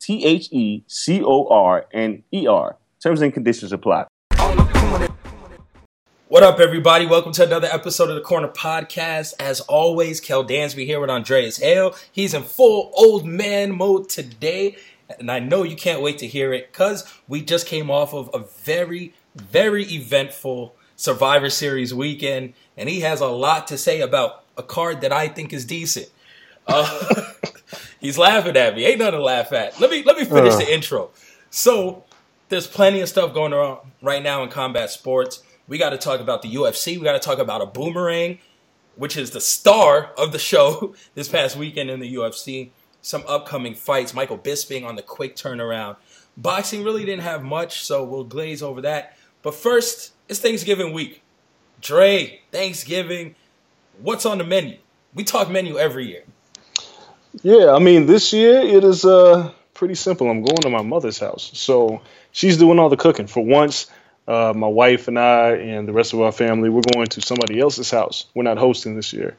T H E C O R N E R. Terms and conditions apply. What up, everybody? Welcome to another episode of the Corner Podcast. As always, Kel Dansby here with Andreas Hale. He's in full old man mode today, and I know you can't wait to hear it because we just came off of a very, very eventful Survivor Series weekend, and he has a lot to say about a card that I think is decent. Uh, he's laughing at me. Ain't nothing to laugh at. Let me let me finish uh. the intro. So there's plenty of stuff going on right now in combat sports. We got to talk about the UFC. We got to talk about a boomerang, which is the star of the show this past weekend in the UFC. Some upcoming fights. Michael Bisping on the quick turnaround. Boxing really didn't have much, so we'll glaze over that. But first, it's Thanksgiving week. Dre, Thanksgiving. What's on the menu? We talk menu every year. Yeah, I mean, this year it is uh pretty simple. I'm going to my mother's house, so she's doing all the cooking. For once, uh, my wife and I and the rest of our family, we're going to somebody else's house. We're not hosting this year,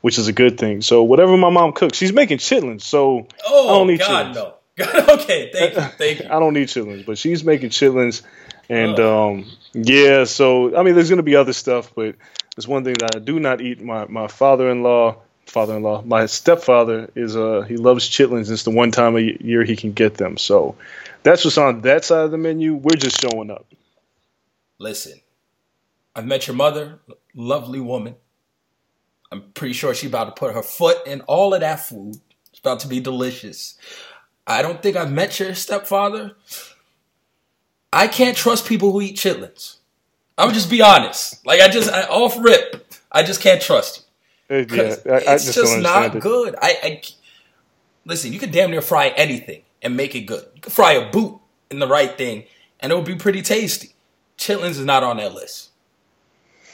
which is a good thing. So whatever my mom cooks, she's making chitlins. So Oh I don't need God, chitlins. no. okay, thank you, thank you. I don't need chitlins, but she's making chitlins, and um, yeah. So I mean, there's gonna be other stuff, but there's one thing that I do not eat. My my father-in-law, father-in-law, my stepfather is uh he loves chitlins. It's the one time a year he can get them. So that's what's on that side of the menu. We're just showing up. Listen, I've met your mother, lovely woman. I'm pretty sure she's about to put her foot in all of that food. It's about to be delicious. I don't think I've met your stepfather, I can't trust people who eat chitlins. I'm just be honest. Like I just I, off rip, I just can't trust you. Yeah, I, I it's just, just, don't it. good. I, I listen. You could damn near fry anything and make it good. You could fry a boot in the right thing, and it would be pretty tasty. Chitlins is not on that list.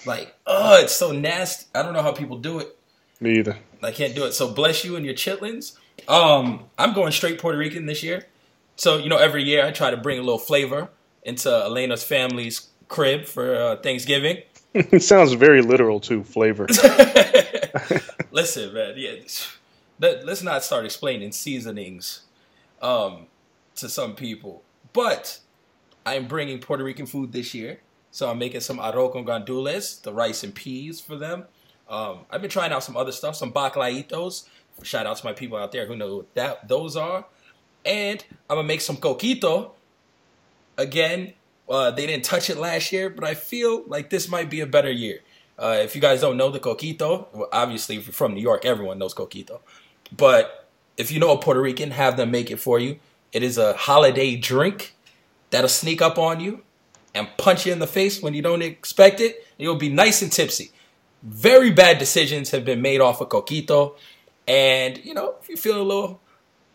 Like, oh, it's so nasty. I don't know how people do it. Me either. I can't do it. So bless you and your chitlins. Um, I'm going straight Puerto Rican this year. So you know, every year I try to bring a little flavor into Elena's family's crib for uh, Thanksgiving. It sounds very literal too. Flavor. Listen, man. Yeah, let, let's not start explaining seasonings um, to some people. But I'm bringing Puerto Rican food this year, so I'm making some arroz con gandules, the rice and peas for them. Um, I've been trying out some other stuff, some bacalaitos. Shout out to my people out there who know what that those are. And I'm gonna make some coquito. Again, uh, they didn't touch it last year, but I feel like this might be a better year. Uh, if you guys don't know the coquito, well, obviously if you're from New York, everyone knows coquito. But if you know a Puerto Rican, have them make it for you. It is a holiday drink that'll sneak up on you and punch you in the face when you don't expect it. You'll be nice and tipsy. Very bad decisions have been made off of coquito, and you know if you feel a little,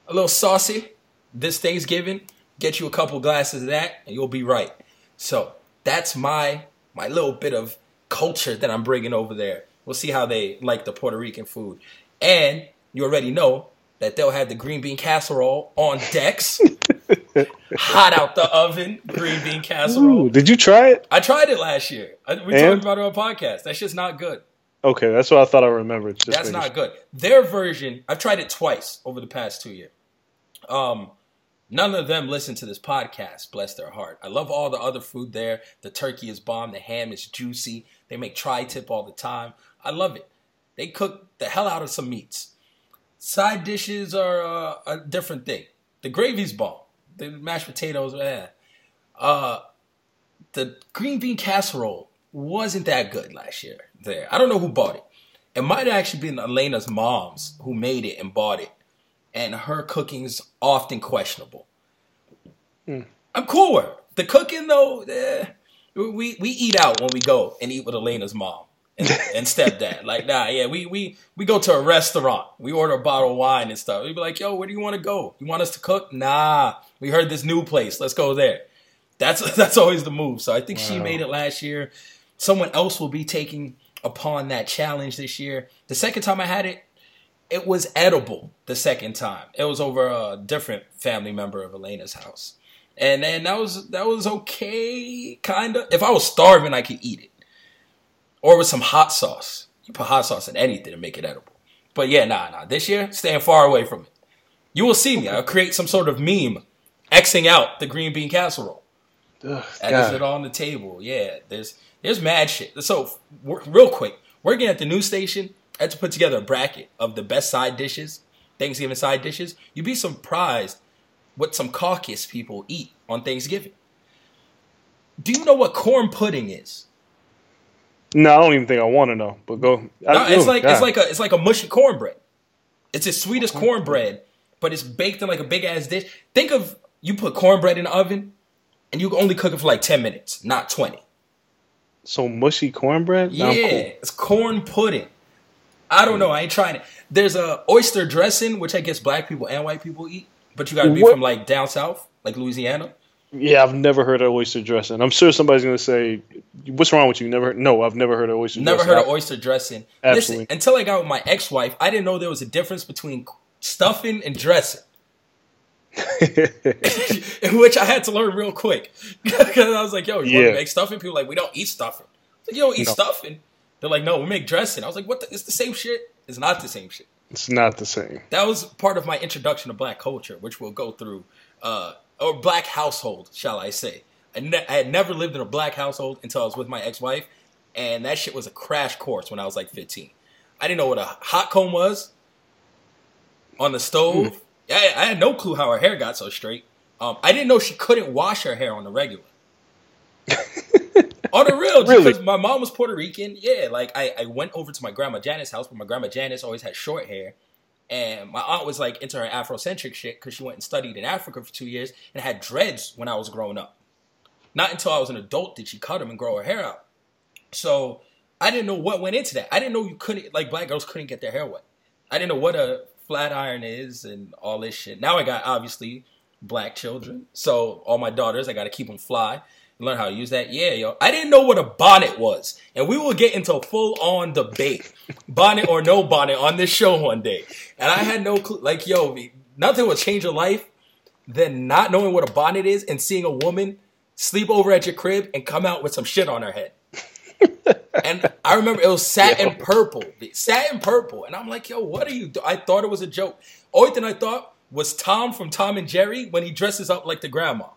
a little saucy this Thanksgiving, get you a couple glasses of that, and you'll be right. So that's my my little bit of culture that I'm bringing over there. We'll see how they like the Puerto Rican food, and you already know that they'll have the green bean casserole on decks, hot out the oven, green bean casserole. Ooh, did you try it? I tried it last year. We And? talked about it on podcast. That's just not good. Okay, that's what I thought I remembered. Just That's making not good. Their version, I've tried it twice over the past two years. Um, none of them listen to this podcast. Bless their heart. I love all the other food there. The turkey is bomb. The ham is juicy. They make tri-tip all the time. I love it. They cook the hell out of some meats. Side dishes are uh, a different thing. The gravy's bomb. The mashed potatoes, eh. Uh, the green bean casserole wasn't that good last year. There, I don't know who bought it. It might have actually been Elena's mom's who made it and bought it, and her cooking's often questionable. I'm cool with her. The cooking though, eh, we we eat out when we go and eat with Elena's mom and, and stepdad. Like, nah, yeah, we we we go to a restaurant. We order a bottle of wine and stuff. We be like, yo, where do you want to go? You want us to cook? Nah, we heard this new place. Let's go there. That's that's always the move. So I think she made it last year. Someone else will be taking upon that challenge this year. The second time I had it, it was edible. The second time, it was over a different family member of Elena's house, and then that was that was okay, kind of. If I was starving, I could eat it, or with some hot sauce. You put hot sauce in anything to make it edible. But yeah, nah, nah. This year, staying far away from it. You will see me. I'll create some sort of meme, xing out the green bean casserole. Ugh, That is it on the table. Yeah, there's there's mad shit. So real quick, working at the news station, I had to put together a bracket of the best side dishes, Thanksgiving side dishes. You'd be surprised what some caucus people eat on Thanksgiving. Do you know what corn pudding is? No, I don't even think I want to know. But go. I- No, it's oh, like it's like a it's like a mushy cornbread. It's as sweet as cornbread, but it's baked in like a big ass dish. Think of you put cornbread in the oven, and you only cook it for like ten minutes, not twenty. so mushy cornbread. Yeah, cool. it's corn pudding. I don't know. I ain't trying it. There's a oyster dressing, which I guess black people and white people eat, but you got to be What? from like down south, like Louisiana. Yeah, I've never heard of oyster dressing. I'm sure somebody's gonna say, "What's wrong with you?" Never. No, I've never heard of oyster. Never dressing. heard of oyster dressing. Absolutely. Listen, until I got with my ex-wife, I didn't know there was a difference between stuffing and dressing. in which I had to learn real quick because I was like, "Yo, you want to make stuffing?" People like, "We don't eat stuffing." I was like, "You don't eat No. stuffing?" They're like, "No, we make dressing." I was like, "What? The, it's the same shit." It's not the same shit. It's not the same. That was part of my introduction to black culture, which we'll go through, uh, or black household, shall I say? I, ne- I had never lived in a black household until I was with my ex-wife, and that shit was a crash course when I was like 15. I didn't know what a hot comb was on the stove. I, I had no clue how her hair got so straight. Um, I didn't know she couldn't wash her hair on the regular. on the real, Really? because my mom was Puerto Rican. Yeah, like I, I went over to my grandma Janice's house, but my grandma Janice always had short hair. And my aunt was like into her Afrocentric shit because she went and studied in Africa for two years and had dreads when I was growing up. Not until I was an adult did she cut them and grow her hair out. So I didn't know what went into that. I didn't know you couldn't like black girls couldn't get their hair wet. I didn't know what a flat iron is and all this shit. Now I got obviously black children, so all my daughters I got to keep them fly learn how to use that. Yeah, yo. I didn't know what a bonnet was. And we will get into full on debate, bonnet or no bonnet, on this show one day. And I had no clue. Like, yo, nothing will change your life than not knowing what a bonnet is and seeing a woman sleep over at your crib and come out with some shit on her head. and I remember it was satin yo. purple, satin purple. And I'm like, yo, what are you do-? I thought it was a joke. Only thing I thought was Tom from Tom and Jerry when he dresses up like the grandma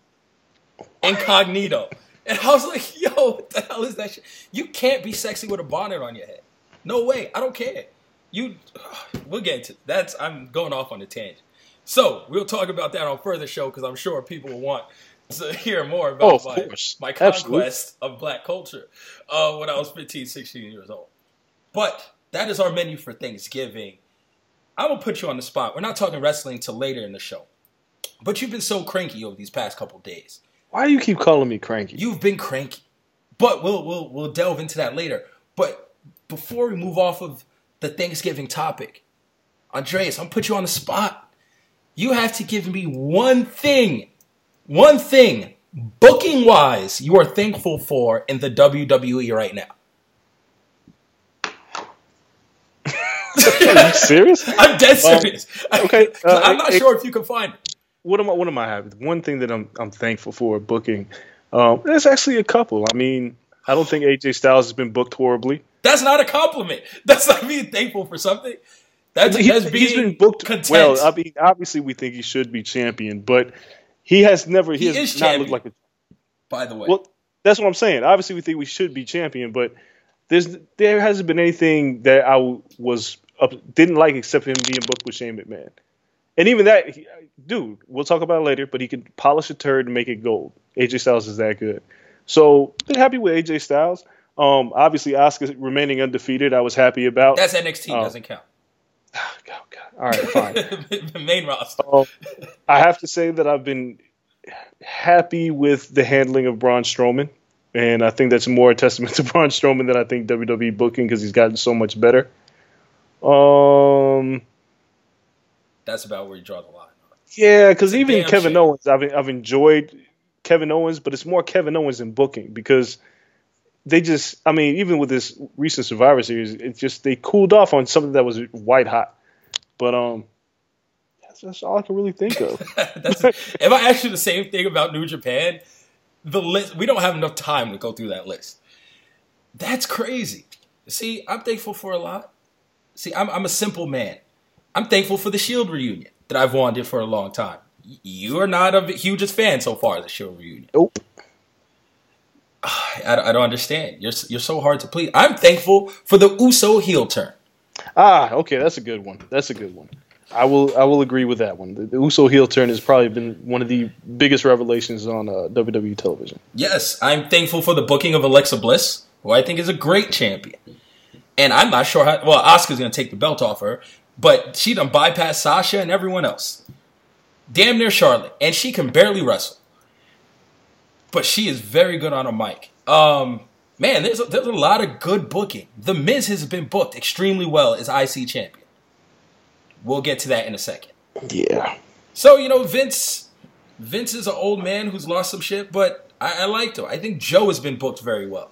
incognito. And I was like, yo, what the hell is that shit? You can't be sexy with a bonnet on your head. No way. I don't care. You we'll get into that's I'm going off on a tangent. So we'll talk about that on further show because I'm sure people will want to hear more about oh, my, my conquest Absolutely. of black culture uh, when I was 15, 16 years old. But that is our menu for Thanksgiving. I will put you on the spot. We're not talking wrestling till later in the show. But you've been so cranky over these past couple days. Why do you keep calling me cranky? You've been cranky. But we'll we'll we'll delve into that later. But before we move off of the Thanksgiving topic, Andreas, I'm gonna put you on the spot. You have to give me one thing, one thing, booking wise, you are thankful for in the WWE right now. are you serious? I'm dead serious. Um, okay, uh, I'm not it, sure if you can find it what am I? What am I having? One thing that I'm I'm thankful for booking. Um, there's actually a couple. I mean, I don't think AJ Styles has been booked horribly. That's not a compliment. That's not being thankful for something. That's, he, that's being he's been booked content. well. I mean, obviously, we think he should be champion, but he has never. He, he has not champion, looked like a. By the way, well, that's what I'm saying. Obviously, we think we should be champion, but there's there hasn't been anything that I was up, didn't like except him being booked with Shane McMahon. And even that, dude, we'll talk about it later, but he can polish a turd and make it gold. AJ Styles is that good. So, been happy with AJ Styles. Um, obviously, Asuka remaining undefeated, I was happy about. That's NXT, um, doesn't count. Oh, God, God. All right, fine. the main roster. Um, I have to say that I've been happy with the handling of Braun Strowman. And I think that's more a testament to Braun Strowman than I think WWE booking because he's gotten so much better. Um, that's about where you draw the line. Yeah, because even Kevin shame. Owens, I've I've enjoyed Kevin Owens, but it's more Kevin Owens in booking because they just, I mean, even with this recent Survivor Series, it's just they cooled off on something that was white hot. But um, that's, that's all I can really think of. if I ask you the same thing about New Japan, the list we don't have enough time to go through that list. That's crazy. See, I'm thankful for a lot. See, I'm I'm a simple man. I'm thankful for the Shield reunion that I've wanted for a long time. You are not a hugest fan so far of the Shield reunion. Nope. I, I don't understand. You're you're so hard to please. I'm thankful for the Uso heel turn. Ah, okay, that's a good one. That's a good one. I will I will agree with that one. The, the Uso heel turn has probably been one of the biggest revelations on uh, WWE television. Yes, I'm thankful for the booking of Alexa Bliss, who I think is a great champion. And I'm not sure how. Well, Asuka's going to take the belt off her, but she done bypassed Sasha and everyone else. Damn near Charlotte. And she can barely wrestle. But she is very good on a mic. Um, man, there's a, there's a lot of good booking. The Miz has been booked extremely well as IC champion. We'll get to that in a second. Yeah. So, you know, Vince Vince is an old man who's lost some shit, but I, I liked him. I think Joe has been booked very well.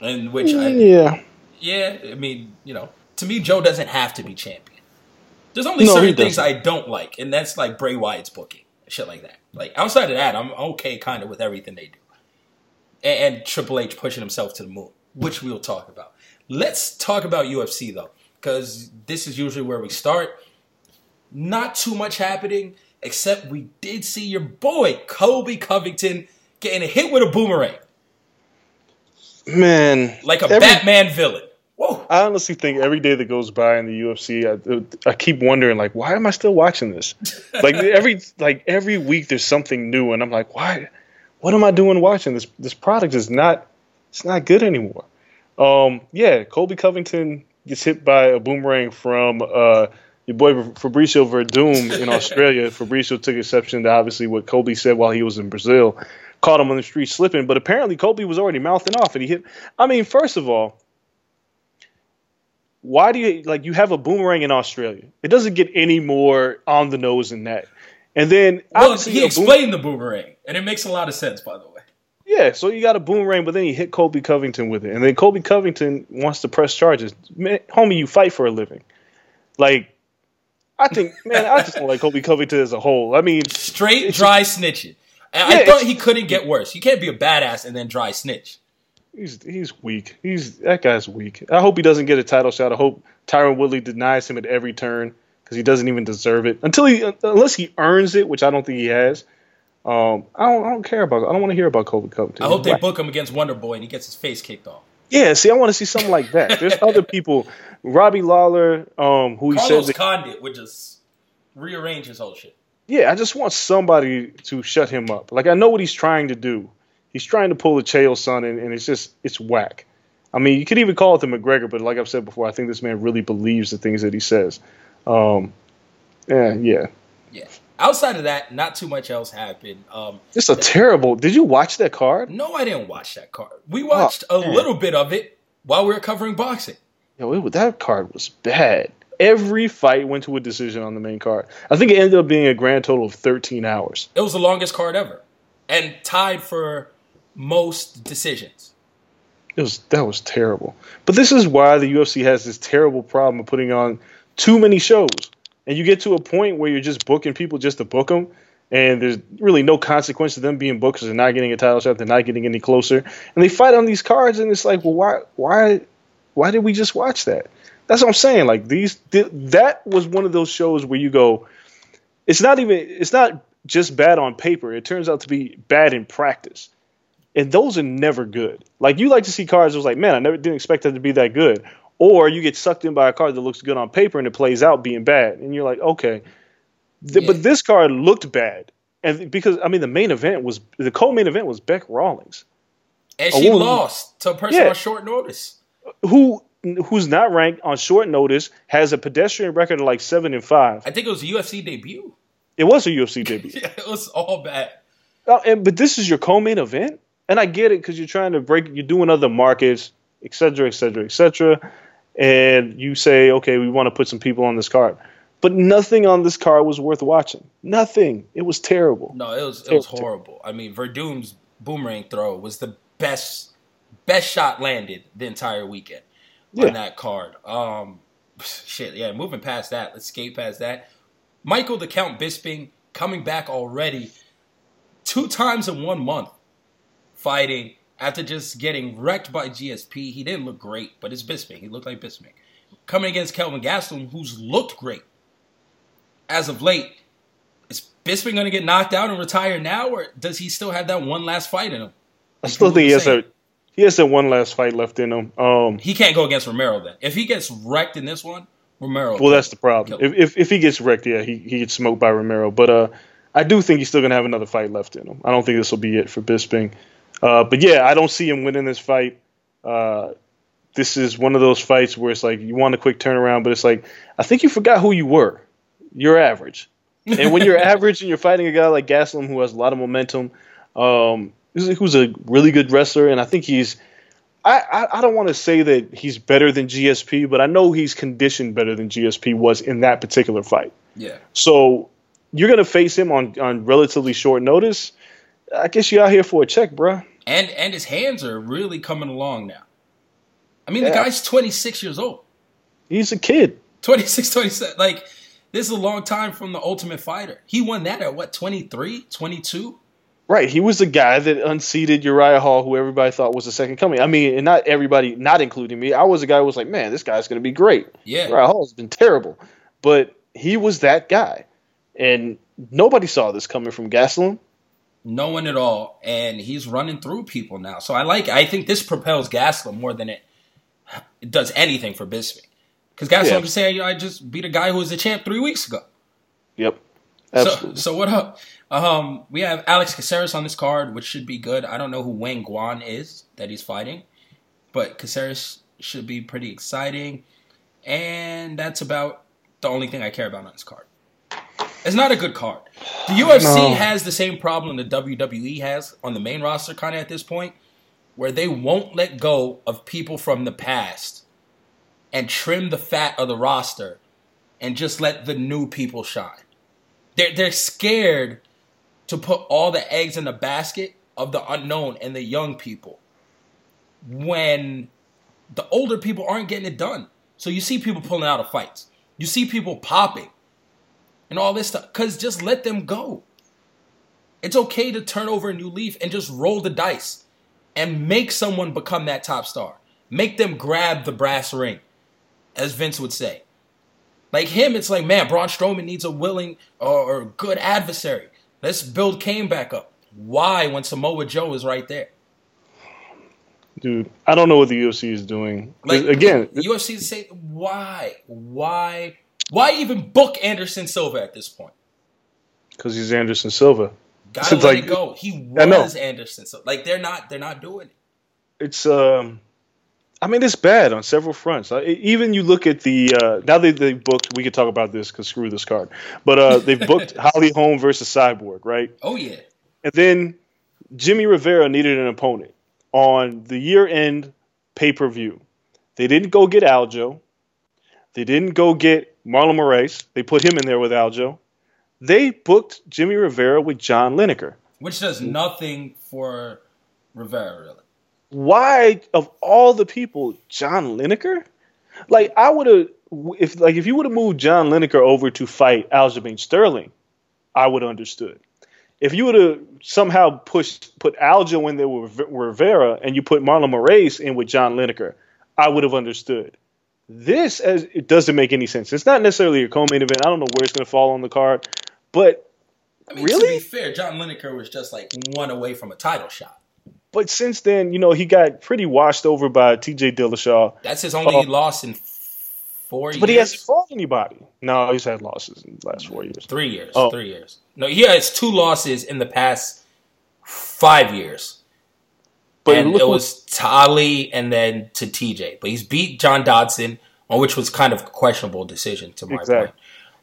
And which I Yeah. Yeah, I mean, you know, to me, Joe doesn't have to be champion. There's only no, certain things I don't like, and that's like Bray Wyatt's booking, shit like that. Like outside of that, I'm okay kind of with everything they do, and, and Triple H pushing himself to the moon, which we'll talk about. Let's talk about UFC though, because this is usually where we start. Not too much happening, except we did see your boy Colby Covington getting hit with a boomerang. Man, like a every, Batman villain. Whoa. I honestly think every day that goes by in the UFC, I, I keep wondering like, why am I still watching this? like every like every week there's something new, and I'm like, why? What am I doing watching this? This product is not it's not good anymore. Um, yeah, Colby Covington gets hit by a boomerang from uh, your boy Fabricio Werdum in Australia. Fabricio took exception to obviously what Colby said while he was in Brazil. caught him on the street slipping. But apparently, Colby was already mouthing off, and he hit. I mean, first of all, why do you like you have a boomerang in Australia? It doesn't get any more on the nose than that. And then Well, he a boom- explained the boomerang, and it makes a lot of sense, by the way. Yeah, so you got a boomerang, but then you hit Colby Covington with it, and then Colby Covington wants to press charges. Man, homie, you fight for a living. Like, I think, man, I just don't like Colby Covington as a whole. I mean, Straight dry snitching. And Yeah, I thought he couldn't get worse. You can't be a badass and then dry snitch. He's he's weak. He's that guy's weak. I hope he doesn't get a title shot. I hope Tyron Woodley denies him at every turn because he doesn't even deserve it until he unless he earns it, which I don't think he has. Um, I don't I don't care about. I don't want to hear about Colby Covington. I hope they book him against Wonder Boy and he gets his face kicked off. Yeah, see, I want to see something like that. There's other people, Robbie Lawler, um, who he Carlos says, Condit would just rearrange his whole shit. yeah, I just want somebody to shut him up. Like I know what he's trying to do. He's trying to pull a Chael Sonnen, and, and it's just it's whack. I mean, you could even call it the McGregor, but like I've said before, I think this man really believes the things that he says. Um, yeah, yeah, Yeah. Outside of that, not too much else happened. Um, just a terrible. Did you watch that card? no, I didn't watch that card. We watched Oh, a little bit of it while we were covering boxing. Yo, it, that card was bad. Every fight went to a decision on the main card. I think it ended up being a grand total of 13 hours. It was the longest card ever, and tied for most decisions. It was that was terrible. But this is why the UFC has this terrible problem of putting on too many shows, and you get to a point where you're just booking people just to book them, and there's really no consequence to them being booked because they're not getting a title shot, they're not getting any closer, and they fight on these cards, and it's like, well, why, why, why did we just watch that? That's what I'm saying. Like these, th- that was one of those shows where you go, it's not even, it's not just bad on paper. It turns out to be bad in practice and those are never good. Like you like to see cards that was like, man, I never didn't expect that to be that good. Or you get sucked in by a card that looks good on paper and it plays out being bad, and you're like, okay. Yeah. But this card looked bad, and because I mean, the main event was the co-main event was Bec Rawlings, And she woman- lost to a person Yeah. on short notice. who who's not ranked on short notice, has a pedestrian record of like seven and five. I think it was a UFC debut. It was a UFC debut. Yeah, it was all bad. Uh, and, but this is your co-main event, and I get it because you're trying to break, you're doing other markets, et cetera, et cetera, et cetera, and you say, okay, we want to put some people on this card, but nothing on this card was worth watching. Nothing. It was terrible. No, it was it was Terrible. horrible. I mean, Werdum's boomerang throw was the best best shot landed the entire weekend Yeah. on that card. Um, shit, yeah. Moving past that, let's skate past that. Michael the Count Bisping coming back already, two times in one month, fighting after just getting wrecked by GSP. He didn't look great, but it's Bisping. He looked like Bisping. Coming against Kelvin Gastelum, who's looked great as of late. Is Bisping going to get knocked out and retire now, or does he still have that one last fight in him? I still think he has a he has that one last fight left in him. Um, He can't go against Romero then. If he gets wrecked in this one, Romero. well, that's the problem. If, if if he gets wrecked, yeah, he he gets smoked by Romero. But uh, I do think he's still gonna have another fight left in him. I don't think this will be it for Bisping. Uh, but yeah, I don't see him winning this fight. Uh, this is one of those fights where it's like you want a quick turnaround, but it's like I think you forgot who you were. You're average, and when you're average and you're fighting a guy like Gastelum who has a lot of momentum, um, who's, a really good wrestler, and I think he's. I, I, I don't want to say that he's better than GSP, but I know he's conditioned better than GSP was in that particular fight. yeah. So you're gonna face him on on relatively short notice. I guess you out here for a check, bruh. And and his hands are really coming along now. I mean, the guy's 26 years old. He's a kid. 26, 27. Like, this is a long time from the Ultimate Fighter. He won that at what, 23, 22? Right, he was the guy that unseated Uriah Hall, who everybody thought was the second coming. I mean, and not everybody, not including me. I was a guy who was like, man, this guy's going to be great. Yeah. Uriah Hall's been terrible, but he was that guy, and nobody saw this coming from Gastelum. No one at all. And he's running through people now. So I like I think this propels Gastelum more than it, it does anything for Bisping. Because Gastelum Yeah. can say, I just beat a guy who was a champ three weeks ago. Yep, So, absolutely. so what up? Um, we have Alex Caceres on this card, which should be good. I don't know who Wang Guan is that he's fighting, but Caceres should be pretty exciting. And that's about the only thing I care about on this card. It's not a good card. The UFC No. has the same problem the WWE has on the main roster, kind of at this point, where they won't let go of people from the past and trim the fat of the roster and just let the new people shine. They're they're scared to put all the eggs in the basket of the unknown and the young people when the older people aren't getting it done. So you see people pulling out of fights. You see people popping and all this stuff. Cause just let them go. It's okay to turn over a new leaf and just roll the dice and make someone become that top star. Make them grab the brass ring, as Vince would say. Like him, it's like, man, Braun Strowman needs a willing or, good adversary. Let's build Kane back up. Why when Samoa Joe is right there? Dude, I don't know what the UFC is doing. Like Again, UFC say why, why, why even book Anderson Silva at this point? because he's Anderson Silva. Gotta It's let like- it go. He was Anderson Silva. Like they're not, they're not doing it. It's um, I mean, it's bad on several fronts. Even you look at the uh, now they they booked. We could talk about this because screw this card, but uh, they booked Holly Holm versus Cyborg, right? Oh yeah, And then Jimmy Rivera needed an opponent on the year end pay per view. They didn't go get Aljo. They didn't go get Marlon Moraes. They put him in there with Aljo. They booked Jimmy Rivera with John Lineker. which does nothing for Rivera really. Why, of all the people, John Lineker? Like I would have, if like if you would have moved John Lineker over to fight Aljamain Sterling, I would have understood. If you would have somehow pushed put Aljo in there with Rivera and you put Marlon Moraes in with John Lineker, I would have understood. This as it doesn't make any sense. It's not necessarily a co-main event. I don't know where it's going to fall on the card, but I mean, to Really? be fair, John Lineker was just like one away from a title shot. but since then, you know, he got pretty washed over by T.J. Dillashaw. That's his only Oh. loss in four years. But he hasn't fought anybody. No, he's had losses in the last four years. Three years. Oh. Three years. No, he has two losses in the past five years. But and it what- was to Ali and then to TJ. But he's beat John Dodson, which was kind of a questionable decision to my Exactly.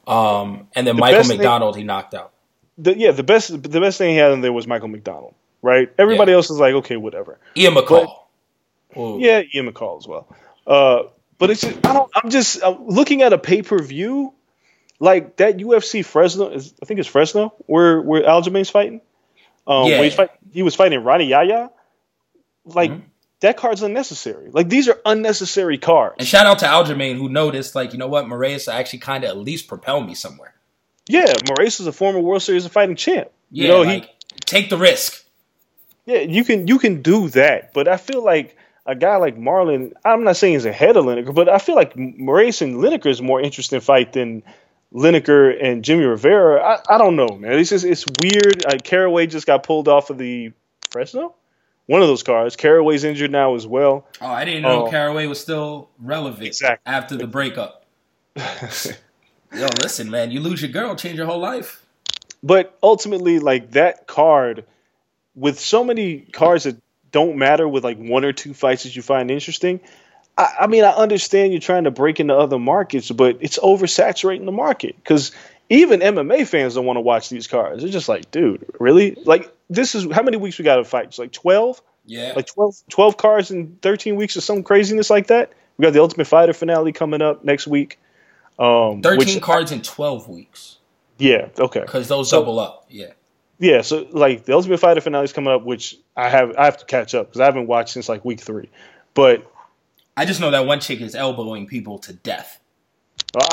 point. Um, and then The Michael best thing- McDonald, he knocked out. the, yeah, the best the best thing he had in there was Michael McDonald, right? Everybody Yeah. else is like, okay, whatever. Ian McCall. Ooh. Yeah, Ian McCall as well. Uh, but it's just, I don't. I'm just uh, looking at a pay per view, like that UFC Fresno. Is, I think it's Fresno where where Aljamain's fighting. Um, Yeah. fight, he was fighting Ronnie Yaya. Like Mm-hmm. that card's unnecessary. Like these are unnecessary cards. And shout out to Aljamain who noticed, like, you know what, Moraes actually kind of at least propel me somewhere. Yeah, Moraes is a former World Series of Fighting champ. Yeah, you know, like, he take the risk. yeah, you can you can do that, but I feel like a guy like Marlon, I'm not saying he's ahead of Lineker, but I feel like Moraes and Lineker is a more interesting fight than Lineker and Jimmy Rivera. I, I don't know, man. It's just it's weird. Uh, Caraway just got pulled off of the Fresno, one of those cards. Caraway's injured now as well. Oh, I didn't know Oh. Caraway was still relevant Exactly. after the breakup. Yo, listen, man, you lose your girl, change your whole life. But ultimately, like that card, with so many cards that don't matter, with like one or two fights that you find interesting. I, I mean, I understand you're trying to break into other markets, but it's oversaturating the market because even MMA fans don't want to watch these cards. They're just like, dude, really? Like, this is how many weeks we got to fight? It's like 12? Yeah. Like 12, 12 cards in 13 weeks or some craziness like that? We got the Ultimate Fighter finale coming up next week. Um, 13 which- cards in 12 weeks Yeah, okay. because those So- double up. Yeah. Yeah, so like the Ultimate Fighter finale is coming up, which I have I have to catch up because I haven't watched since like week three. But I just know that one chick is elbowing people to death.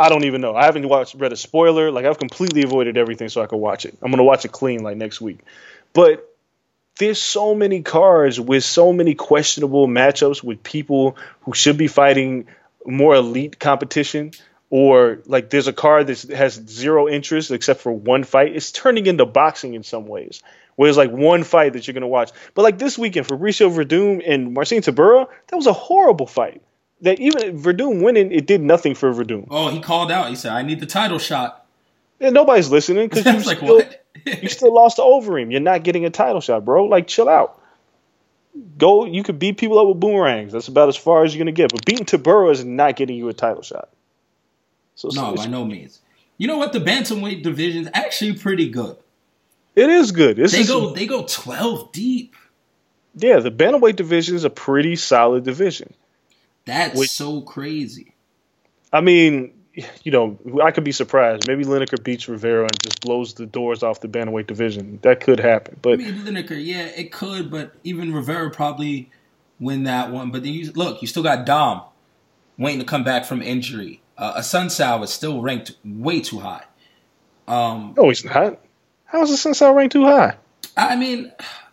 I don't even know. I haven't watched read a spoiler. Like I've completely avoided everything so I could watch it. I'm gonna watch it clean like next week. But there's so many cards with so many questionable matchups with people who should be fighting more elite competition. Or like there's a card that has zero interest except for one fight. It's turning into boxing in some ways. Where there's like one fight that you're gonna watch. But like this weekend, Fabricio Werdum and Marcin Tybura, that was a horrible fight. That even Werdum winning, it did nothing for Werdum. Oh, he called out. He said, I need the title shot. And nobody's listening because you was like, still, what? You still lost to Overeem. You're not getting a title shot, bro. Like, chill out. Go. You could beat people up with boomerangs. That's about as far as you're gonna get. But beating Tybura is not getting you a title shot. So no, by no means. You know what? The bantamweight division is actually pretty good. It is good. This They go they go twelve deep. yeah, the bantamweight division is a pretty solid division. That's Which- so crazy. I mean, you know, I could be surprised. Maybe Lineker beats Rivera and just blows the doors off the bantamweight division. That could happen. I But mean, Lineker, yeah, it could, but even Rivera probably win that one. But then you look, you still got Dom waiting to come back from injury. Uh, Assunção is still ranked way too high. Um, no, he's not. How is the Sal ranked too high? I mean,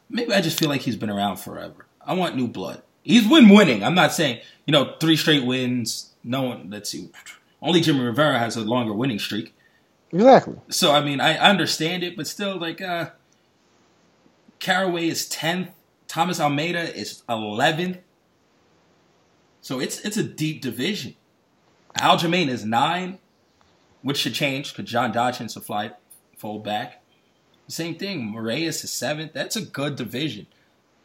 maybe I just feel like he's been around forever. I want new blood. He's win winning. I'm not saying you know three straight wins. No one. Let's see. Only Jimmy Rivera has a longer winning streak. Exactly. So I mean, I understand it, but still, like, uh, Caraway is tenth. Thomas Almeida is eleventh. So it's it's a deep division. Aljamain is nine, which should change because John Dodson will fly fold back. Same thing. Moraes is seventh. That's a good division.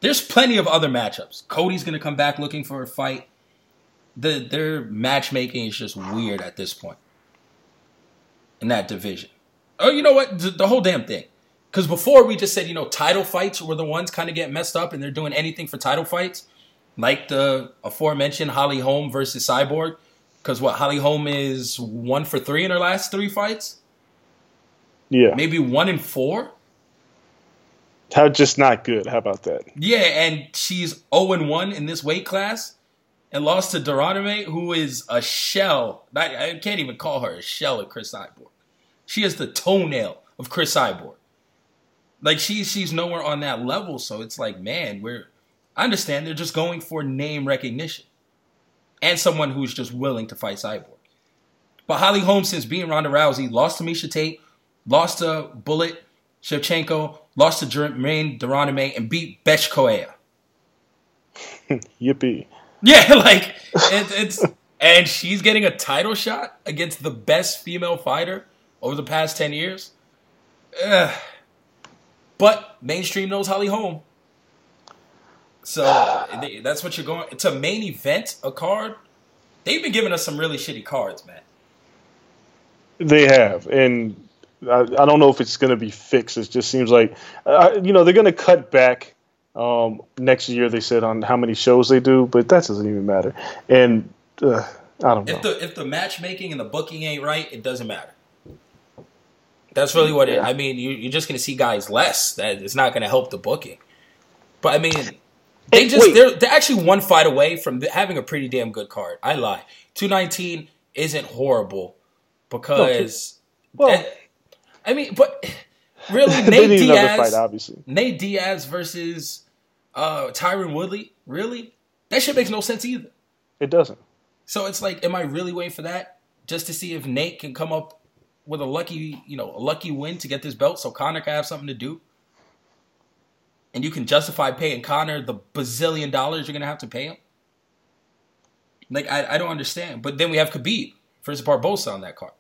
There's plenty of other matchups. Cody's gonna come back looking for a fight. The their matchmaking is just weird at this point in that division. Oh, you know what? The, the whole damn thing. Because before we just said, you know, title fights were the ones kind of get messed up and they're doing anything for title fights. Like the aforementioned Holly Holm versus Cyborg. Because what, Holly Holm is one for three in her last three fights? Yeah. Maybe one in four? How just not good. How about that? Yeah, and she's 0 and 1 in this weight class and lost to de Randamie, who is a shell. I, I can't even call her a shell of Cris Cyborg. She is the toenail of Cris Cyborg. Like she she's nowhere on that level, so it's like, man, we're I understand they're just going for name recognition. And someone who's just willing to fight Cyborg. But Holly Holmes, since being Ronda Rousey, lost to Miesha Tate, lost to Bullet, Shevchenko, lost to Germaine de Randamie, and beat Bethe Correia. Yippee. Yeah, like it, it's and she's getting a title shot against the best female fighter over the past ten years. Ugh. But mainstream knows Holly Holm, so that's what you're going. It's a main event, a card. They've been giving us some really shitty cards, man. They have, and I, I don't know if it's going to be fixed. It just seems like, uh, you know, they're going to cut back um, next year. They said on how many shows they do, but that doesn't even matter. And uh, I don't know. If the if the matchmaking and the booking ain't right, it doesn't matter. That's really what it. I mean, you, you're just going to see guys less. That it's not going to help the booking. But I mean, they Hey, just wait. they're they're actually one fight away from having a pretty damn good card. I lie. Two nineteen isn't horrible because. well, eh, I mean, but really, they Nate need another Diaz, fight, obviously. Nate Diaz versus uh, Tyron Woodley. Really, that shit makes no sense either. It doesn't. So it's like, am I really waiting for that just to see if Nate can come up with a lucky, you know, a lucky win to get this belt, so Conor can have something to do, and you can justify paying Conor the bazillion dollars you're gonna have to pay him? Like, I, I don't understand. But then we have Khabib versus Barbosa on that card.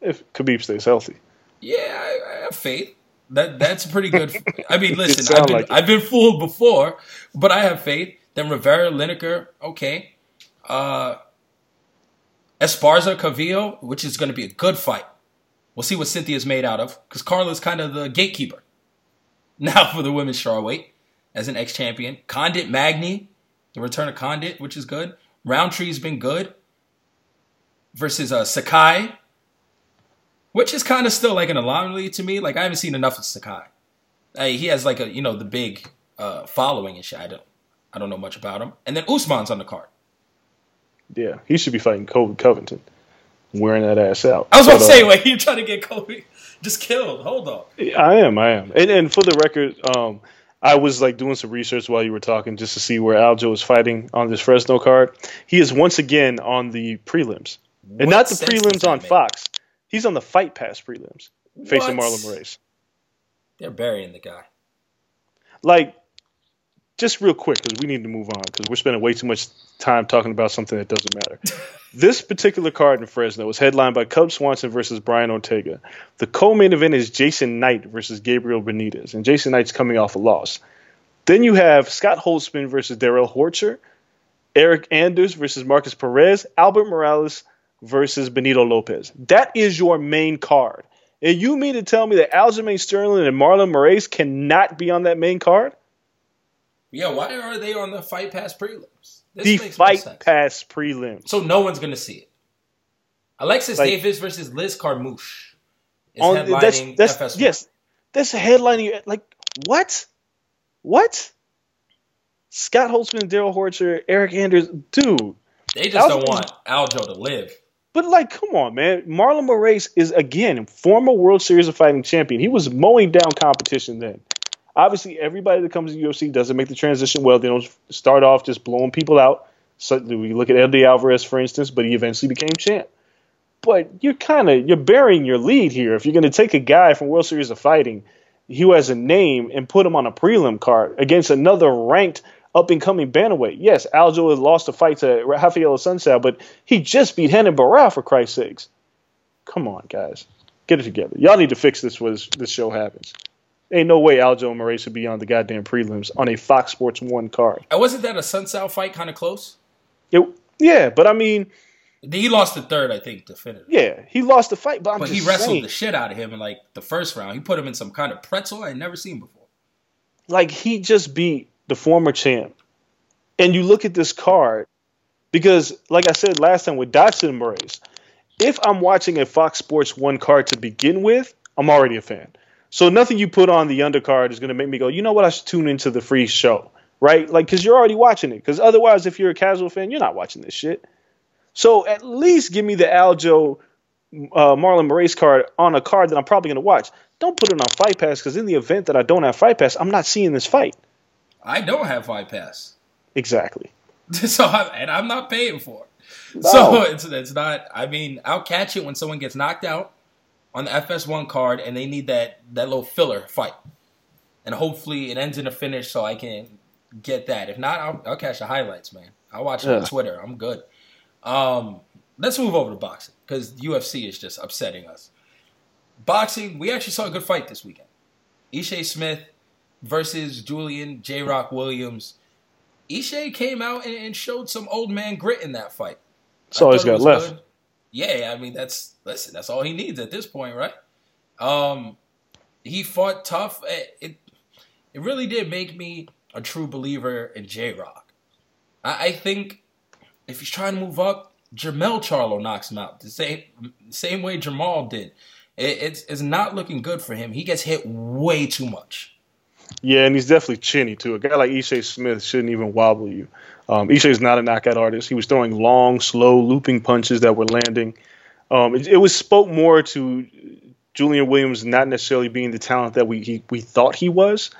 If Khabib stays healthy. Yeah, I, I have faith. That that's pretty good. I mean, listen, I've been, like. I've been fooled before, but I have faith. Then Rivera, Lineker, okay. Uh, Esparza, Calvillo, which is going to be a good fight. We'll see what Cynthia's made out of because Carla's kind of the gatekeeper now for the women's strawweight as an ex-champion. Condit Magny, the return of Condit, which is good. Rountree's been good versus uh, Sakai, which is kind of still like an anomaly to me. Like I haven't seen enough of Sakai. Hey, he has like a you know the big uh, following and shit. I don't I don't know much about him. And then Usman's on the card. Yeah, he should be fighting Colby Covington, wearing that ass out. I was about But, to say, uh, wait, you're trying to get Colby just killed. Hold on. I am, I am. And, and for the record, um, I was like doing some research while you were talking just to see where Aljo is fighting on this Fresno card. He is once again on the prelims, and What not the prelims on make? Fox. He's on the Fight Pass prelims, facing What? Marlon Moraes. They're burying the guy. Like, just real quick because we need to move on because we're spending way too much time talking about something that doesn't matter. this particular card in Fresno was headlined by Cub Swanson versus Brian Ortega. The co-main event is Jason Knight versus Gabriel Benitez, and Jason Knight's coming off a loss. Then you have Scott Holtzman versus Darrell Horcher, Eric Anders versus Markus Perez, Albert Morales versus Benito Lopez. That is your main card. And you mean to tell me that Aljamain Sterling and Marlon Moraes cannot be on that main card? Yeah, why are they on the Fight Pass prelims? This the makes no Fight sense. Pass prelims. So no one's gonna see it. Alexis Like- Davis versus Liz Carmouche is On headlining that's that's FS1. yes, that's headlining. Like what? What? Scott Holtzman, Darrell Horcher, Eric Anders, dude. They just don't want Aljo to live. But like, come on, man. Marlon Moraes is again former World Series of Fighting champion. He was mowing down competition then. Obviously, everybody that comes to UFC doesn't make the transition well. They don't start off just blowing people out. So we look at Eddie Alvarez, for instance, but he eventually became champ. But you're kind of you're burying your lead here if you're going to take a guy from World Series of Fighting who has a name and put him on a prelim card against another ranked up and coming bantamweight. Yes, Aljo has lost a fight to Rafael Assunção, but he just beat Renan Barão for Christ's sakes. Come on, guys, get it together. Y'all need to fix this when this, show happens. Ain't no way Aljo and Moraes should be on the goddamn prelims on a Fox Sports One card. And wasn't that Assunção fight kind of close? It, yeah, but I mean, He lost the third, I think, definitively. yeah, he lost the fight, but I'm But he wrestled saying, the shit out of him in like the first round. He put him in some kind of pretzel I had never seen before. like he just beat the former champ. And you look at this card, because like I said last time with Dodson and Moraes, if I'm watching a Fox Sports One card to begin with, I'm already a fan. So nothing you put on the undercard is going to make me go, you know what, I should tune into the free show, right? Like, because you're already watching it. Because otherwise, if you're a casual fan, you're not watching this shit. So at least give me the Aljo uh, Marlon Moraes card on a card that I'm probably going to watch. Don't put it on Fight Pass because in the event that I don't have Fight Pass, I'm not seeing this fight. I don't have Fight Pass. Exactly. so I, and I'm not paying for it. No. So it's it's not. I mean, I'll catch it when someone gets knocked out on the FS1 card, and they need that that little filler fight, and hopefully it ends in a finish, so I can get that. If not, I'll, I'll catch the highlights, man. I'll watch it on Twitter. I'm good. Um, let's move over to boxing because UFC is just upsetting us. Boxing, we actually saw a good fight this weekend. Ishe Smith versus Julian J. Rock Williams. Ishe came out and, and showed some old man grit in that fight. That's all he's got left. good. Yeah, I mean that's listen, that's all he needs at this point, right? Um, he fought tough. It it, it really did make me a true believer in J Rock. I, I think if he's trying to move up, Jamel Charlo knocks him out the same same way Jamal did. It, it's it's not looking good for him. He gets hit way too much. Yeah, and he's definitely chinny too. A guy like Ishe Smith shouldn't even wobble you. Um, is not a knockout artist. He was throwing long, slow, looping punches that were landing. Um, it, it was spoke more to Julian Williams not necessarily being the talent that we he, we thought he was,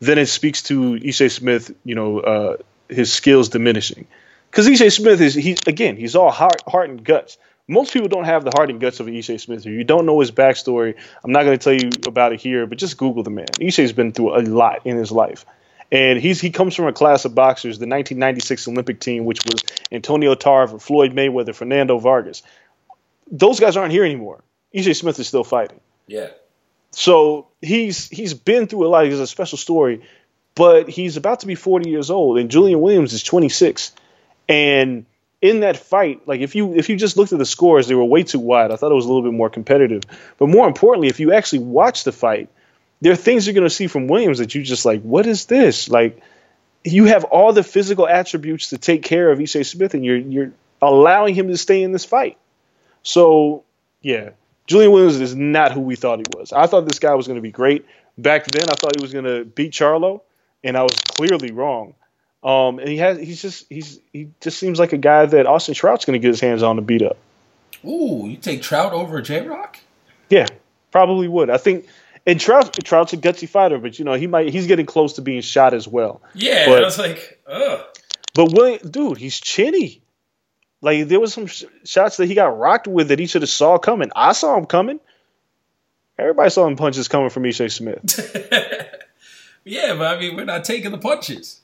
than it speaks to Ishe Smith. You know, uh, his skills diminishing. Because Ishe Smith is he again, he's all heart, heart and guts. Most people don't have the heart and guts of Ishe Smith. If you don't know his backstory, I'm not going to tell you about it here, but just Google the man. Ishe's been through a lot in his life. And he's he comes from a class of boxers, the 1996 Olympic team, which was Antonio Tarver, Floyd Mayweather, Fernando Vargas. Those guys aren't here anymore. Ishe Smith is still fighting. Yeah. So he's he's been through a lot. He's a special story, but he's about to be 40 years old, and Julian Williams is 26. And in that fight, like if you if you just looked at the scores, they were way too wide. I thought it was a little bit more competitive. But more importantly, if you actually watch the fight, there are things you're going to see from Williams that you just like, what is this? Like you have all the physical attributes to take care of Ishe Smith, and you're you're allowing him to stay in this fight. So yeah, Julian Williams is not who we thought he was. I thought this guy was going to be great. Back then, I thought he was going to beat Charlo, and I was clearly wrong. Um, and he has he's just he's he just seems like a guy that Austin Trout's going to get his hands on to beat up. Ooh, you take Trout over J Rock? Yeah, probably would. I think. And Trout, Trout's a gutsy fighter, but you know he might he's getting close to being shot as well. Yeah, But- I was like, ugh. But William, dude, he's chinny. Like there was some sh- shots that he got rocked with that he should have saw coming. I saw him coming. Everybody saw him punches coming from Ishe Smith. yeah, but I mean, we're not taking the punches.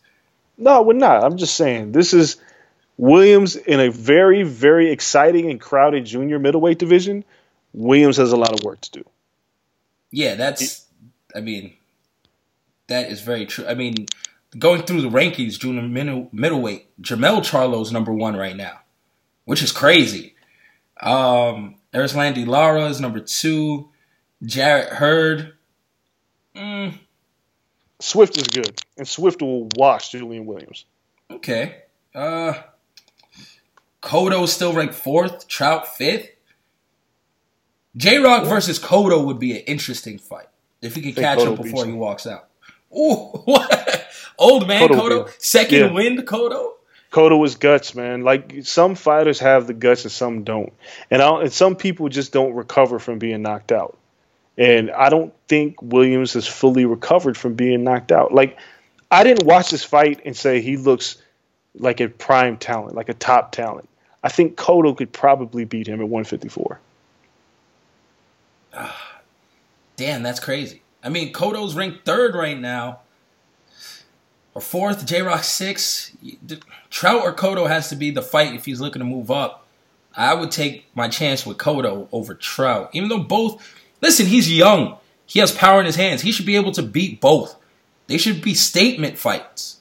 No, we're not. I'm just saying this is Williams in a very, very exciting and crowded junior middleweight division. Williams has a lot of work to do. Yeah, that's. I mean, that is very true. I mean, going through the rankings, junior middle, middleweight, Jermell Charlo's number one right now, which is crazy. Um, Erislandy Lara is number two. Jarrett Hurd. Swift is good, and Swift will wash Julian Williams. Okay. Uh, Cotto still ranked fourth. Trout fifth. J Rock versus Cotto would be an interesting fight if he could catch Cotto him before he walks out. Ooh, what? Old man Cotto Kodo, second yeah. wind Kodo. Cotto was guts, man. Like some fighters have the guts and some don't, and, and some people just don't recover from being knocked out. And I don't think Williams has fully recovered from being knocked out. Like I didn't watch this fight and say he looks like a prime talent, like a top talent. I think Cotto could probably beat him at 154. Damn, that's crazy. I mean, Cotto's ranked third right now, or fourth. J Rock six. Trout or Cotto has to be the fight if he's looking to move up. I would take my chance with Cotto over Trout, even though both. Listen, he's young. He has power in his hands. He should be able to beat both. They should be statement fights.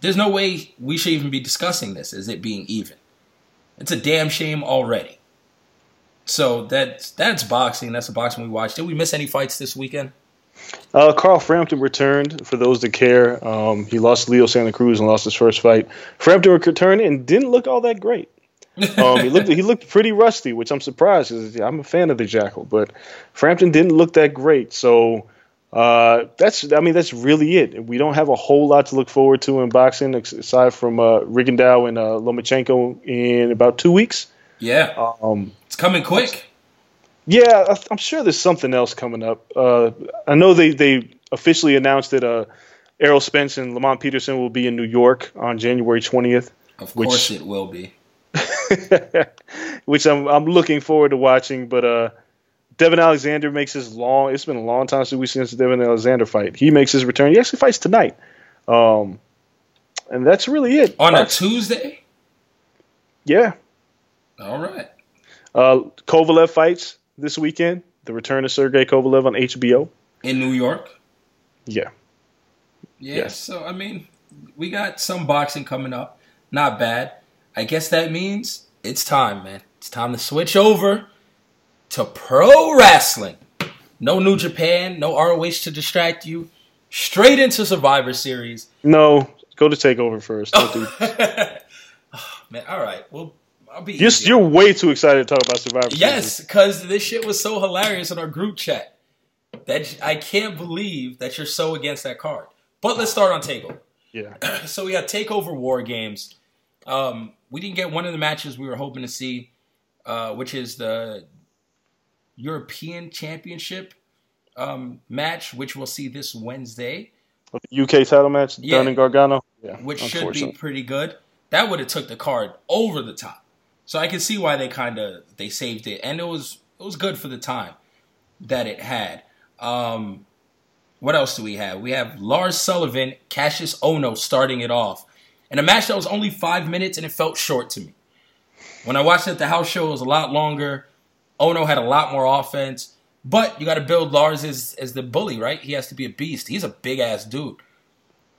There's no way we should even be discussing this as it being even. It's a damn shame already. So that's that's boxing. That's the boxing we watched. Did we miss any fights this weekend? Uh, Carl Frampton returned. For those that care, um, he lost Leo Santa Cruz and lost his first fight. Frampton returned and didn't look all that great. Um, he looked he looked pretty rusty, which I'm surprised. Cause I'm a fan of the Jackal, but Frampton didn't look that great. So uh, that's I mean that's really it. We don't have a whole lot to look forward to in boxing aside from uh, Rigondeaux and uh, Lomachenko in about two weeks. Yeah, Um, it's coming quick. yeah, I'm sure there's something else coming up. Uh, I know they, they officially announced that uh, Errol Spence and Lamont Peterson will be in New York on January 20th, Of Which- course, it will be. which I'm I'm looking forward to watching. But uh, Devon Alexander makes his long. It's been a long time since we've seen this Devon Alexander fight. He makes his return. He actually fights tonight, um, and that's really it. On a Tuesday. yeah, All right. uh, Kovalev fights this weekend. The return of Sergey Kovalev on HBO. In New York. Yeah. Yeah. Yes. So I mean, we got some boxing coming up. Not bad. I guess that means it's time, man. It's time to switch over to pro wrestling. No New Japan, no ROH to distract you. Straight into Survivor Series. No, go to Takeover first. Don't do Man, all right. Well, I'll be. You're, you're way too excited to talk about Survivor. Yes, because this shit was so hilarious in our group chat that I can't believe that you're so against that card. But let's start on Takeover. Yeah. So we had Takeover War Games. Um, we didn't get one of the matches we were hoping to see, uh, which is the European Championship um, match, which we'll see this Wednesday, UK title match, Yeah. Dunne and Gargano. Yeah. which should be pretty good. That would have took the card over the top. So I can see why they kind of they saved it, and it was it was good for the time that it had. Um, what else do we have? We have Lars Sullivan, Cassius Ohno starting it off, and a match that was only five minutes and it felt short to me. When I watched it at the house show, it was a lot longer. Ohno had a lot more offense, but you got to build Lars as as the bully, right? He has to be a beast. He's a big ass dude.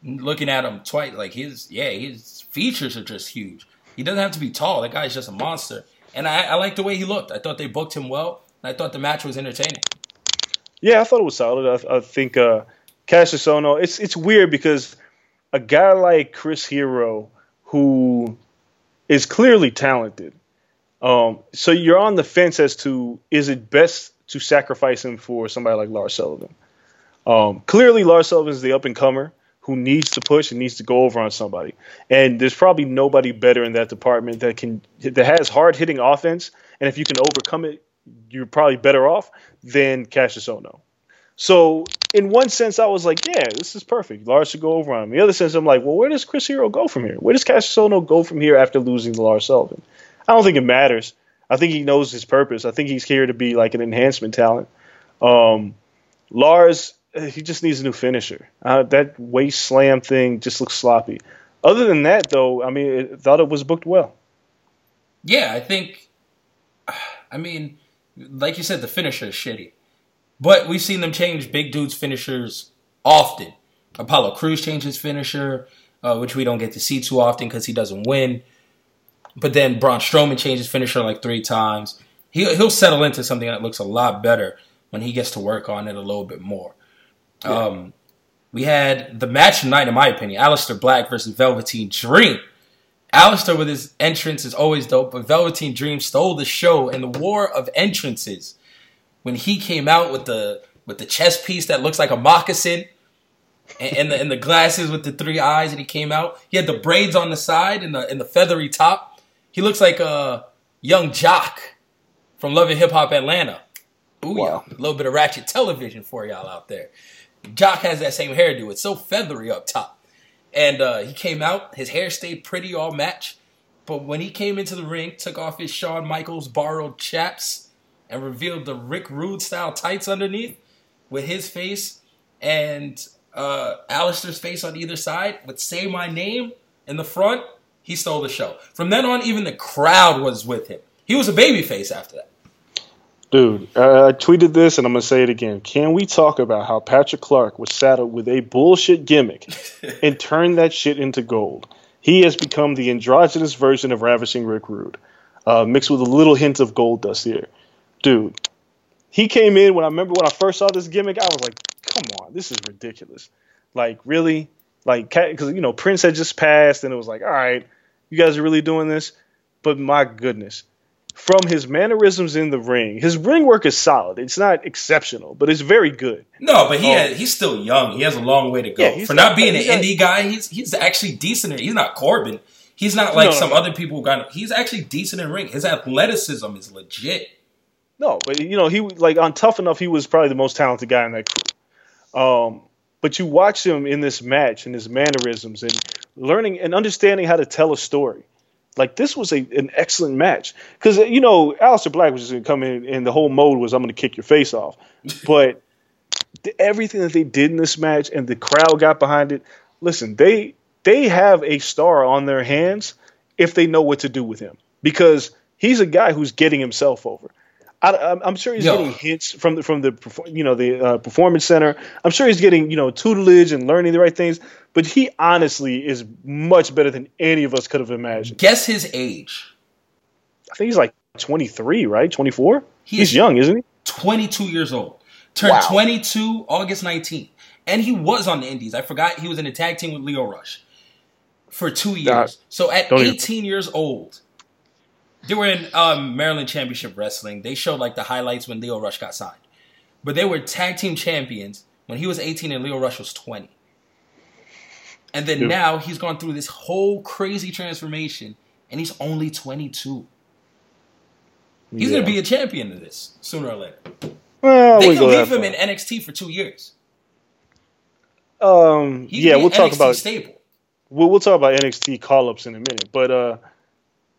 Looking at him twice, like his yeah, his features are just huge. He doesn't have to be tall. That guy's just a monster. And I, I like the way he looked. I thought they booked him well. I thought the match was entertaining. Yeah, I thought it was solid. I, I think uh, Cassius Ohno. It's it's weird because a guy like Chris Hero, who is clearly talented, um, so you're on the fence as to is it best to sacrifice him for somebody like Lars Sullivan. Um, clearly, Lars Sullivan is the up and comer who needs to push and needs to go over on somebody. And there's probably nobody better in that department that can that has hard hitting offense. And if you can overcome it, you're probably better off than Cassius Ohno. So in one sense, I was like, yeah, this is perfect. Lars should go over on him. In the other sense, I'm like, well, where does Chris Hero go from here? Where does Cassius Ohno go from here after losing to Lars Sullivan? I don't think it matters. I think he knows his purpose. I think he's here to be like an enhancement talent. Um, Lars, uh, he just needs a new finisher. Uh, that waist slam thing just looks sloppy. Other than that, though, I mean, I thought it was booked well. Yeah, I think. I mean, like you said, the finisher is shitty, but we've seen them change big dudes' finishers often. Apollo Crews changed his finisher, uh, which we don't get to see too often because he doesn't win. But then Braun Strowman changed his finisher like three times. He he'll settle into something that looks a lot better when he gets to work on it a little bit more. Um, we had the match tonight, in my opinion, Aleister Black versus Velveteen Dream. Aleister with his entrance is always dope, but Velveteen Dream stole the show in the war of entrances when he came out with the with the chest piece that looks like a moccasin and, and the and the glasses with the three eyes, and he came out. He had the braids on the side and the and the feathery top. He looks like a Yung Joc from Love and Hip Hop Atlanta. Ooh, Wow. yeah. A little bit of ratchet television for y'all out there. Joc has that same hairdo. It's so feathery up top. And uh, he came out. His hair stayed pretty all match. But when he came into the ring, took off his Shawn Michaels borrowed chaps and revealed the Rick Rude style tights underneath with his face and uh, Aleister's face on either side with Say My Name in the front, he stole the show. From then on, even the crowd was with him. He was a baby face after that. Dude, uh, I tweeted this and I'm going to say it again. Can we talk about how Patrick Clark was saddled with a bullshit gimmick and turned that shit into gold? He has become the androgynous version of Ravishing Rick Rude, uh, mixed with a little hint of gold dust here. Dude, he came in when I remember when I first saw this gimmick, I was like, come on, this is ridiculous. Like, really? Like, because, you know, Prince had just passed and it was like, all right, you guys are really doing this? But my goodness from his mannerisms in the ring. His ring work is solid. It's not exceptional, but it's very good. No, but he Oh. had, he's still young. He has a long way to go. Yeah, For not got- being an indie guy, he's he's actually decent. He's not Corbin. He's not like No, some no. other people who got. He's actually decent in ring. His athleticism is legit. No, but you know, he like on Tough Enough, he was probably the most talented guy in that crew. Um, but you watch him in this match and his mannerisms and learning and understanding how to tell a story. Like this was a, an excellent match because uh, you know Aleister Black was just gonna come in and the whole mode was I'm gonna kick your face off, but everything that they did in this match and the crowd got behind it. Listen, they they have a star on their hands if they know what to do with him because he's a guy who's getting himself over. I, I'm- I'm sure he's Yo. getting hints from the from the you know the uh, performance center. I'm sure he's getting you know tutelage and learning the right things. But he honestly is much better than any of us could have imagined. Guess his age. I think he's like 23, right? 24. He's- He's young, isn't he? 22 years old. Turned Wow. 22 August 19th. And he was on the Indies. I forgot he was in a tag team with Lio Rush for two years. so at don't even- 18 years old, they were in um, Maryland Championship Wrestling. They showed like the highlights when Lio Rush got signed. But they were tag team champions when he was 18 and Lio Rush was 20. And then Yeah. now he's gone through this whole crazy transformation and he's only 22. He's gonna be a champion of this sooner or later. Well, They can leave him far. in NXT for two years. Um, yeah, we'll an talk about staple. we'll, we'll talk about NXT call ups in a minute. But uh,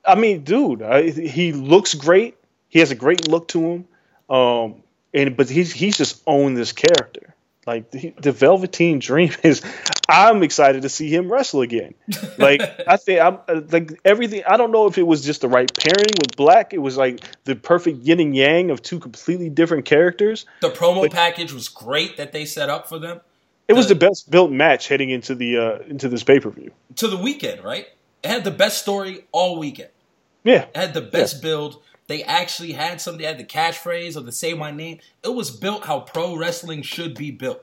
I mean, dude, I, he looks great. He has a great look to him. Um, and but he's he's just owned this character. Like the, the Velveteen Dream is. I'm excited to see him wrestle again. Like I think I'm like everything. I don't know if it was just the right pairing with Black. It was like the perfect yin and yang of two completely different characters. The promo But- package was great that they set up for them It was The- the best built match heading into the uh, into this pay per view. to the weekend, right? It had the best story all weekend. Yeah, It had the best build. They actually had something. They had the catchphrase of the "Say My Name." It was built how pro wrestling should be built.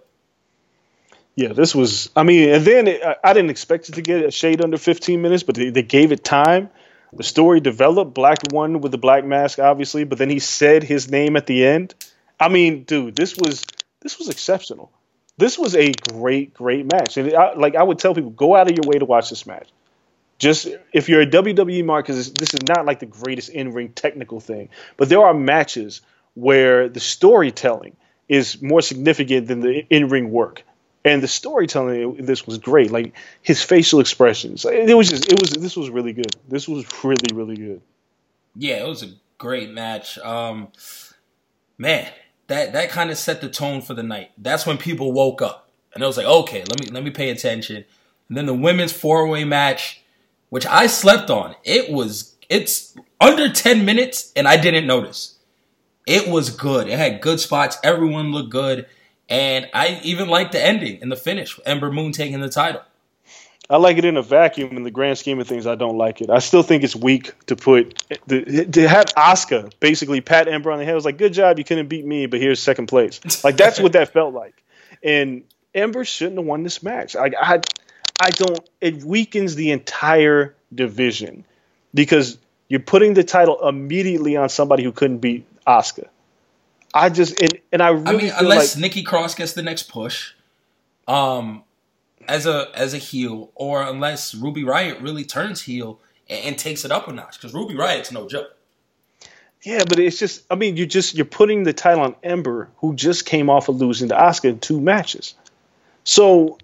Yeah, this was. I mean, and then it, I, I didn't expect it to get a shade under 15 minutes, but they, they gave it time. The story developed. Black won with the black mask, obviously, but then he said his name at the end. I mean, dude, this was this was exceptional. This was a great, great match, and I, like I would tell people, go out of your way to watch this match. Just if you're a WWE mark, because this is not like the greatest in-ring technical thing, but there are matches where the storytelling is more significant than the in-ring work and the storytelling in this was great. Like his facial expressions, it was just it was this was really good. This was really really good. Yeah, it was a great match. Um, man, that that kind of set the tone for the night. That's when people woke up, and it was like, okay, let me let me pay attention. And then the women's four way match, which I slept on. It was it's under ten minutes, and I didn't notice. It was good. It had good spots. Everyone looked good, and I even liked the ending and the finish. Ember Moon taking the title. I like it in a vacuum. In the grand scheme of things, I don't like it. I still think it's weak to put the, to have Asuka basically pat Ember on the head. It was like, good job, you couldn't beat me, but here's second place. Like that's what that felt like. And Ember shouldn't have won this match. I, I, I don't. It weakens the entire division because you're putting the title immediately on somebody who couldn't beat Asuka. I just and, and I really I mean, unless like Nikki Cross gets the next push, um, as a as a heel, or unless Ruby Riot really turns heel and, and takes it up a notch, because Ruby Riot's no joke. Yeah, but it's just I mean, you're just you're putting the title on Ember, who just came off of losing to Asuka in two matches. So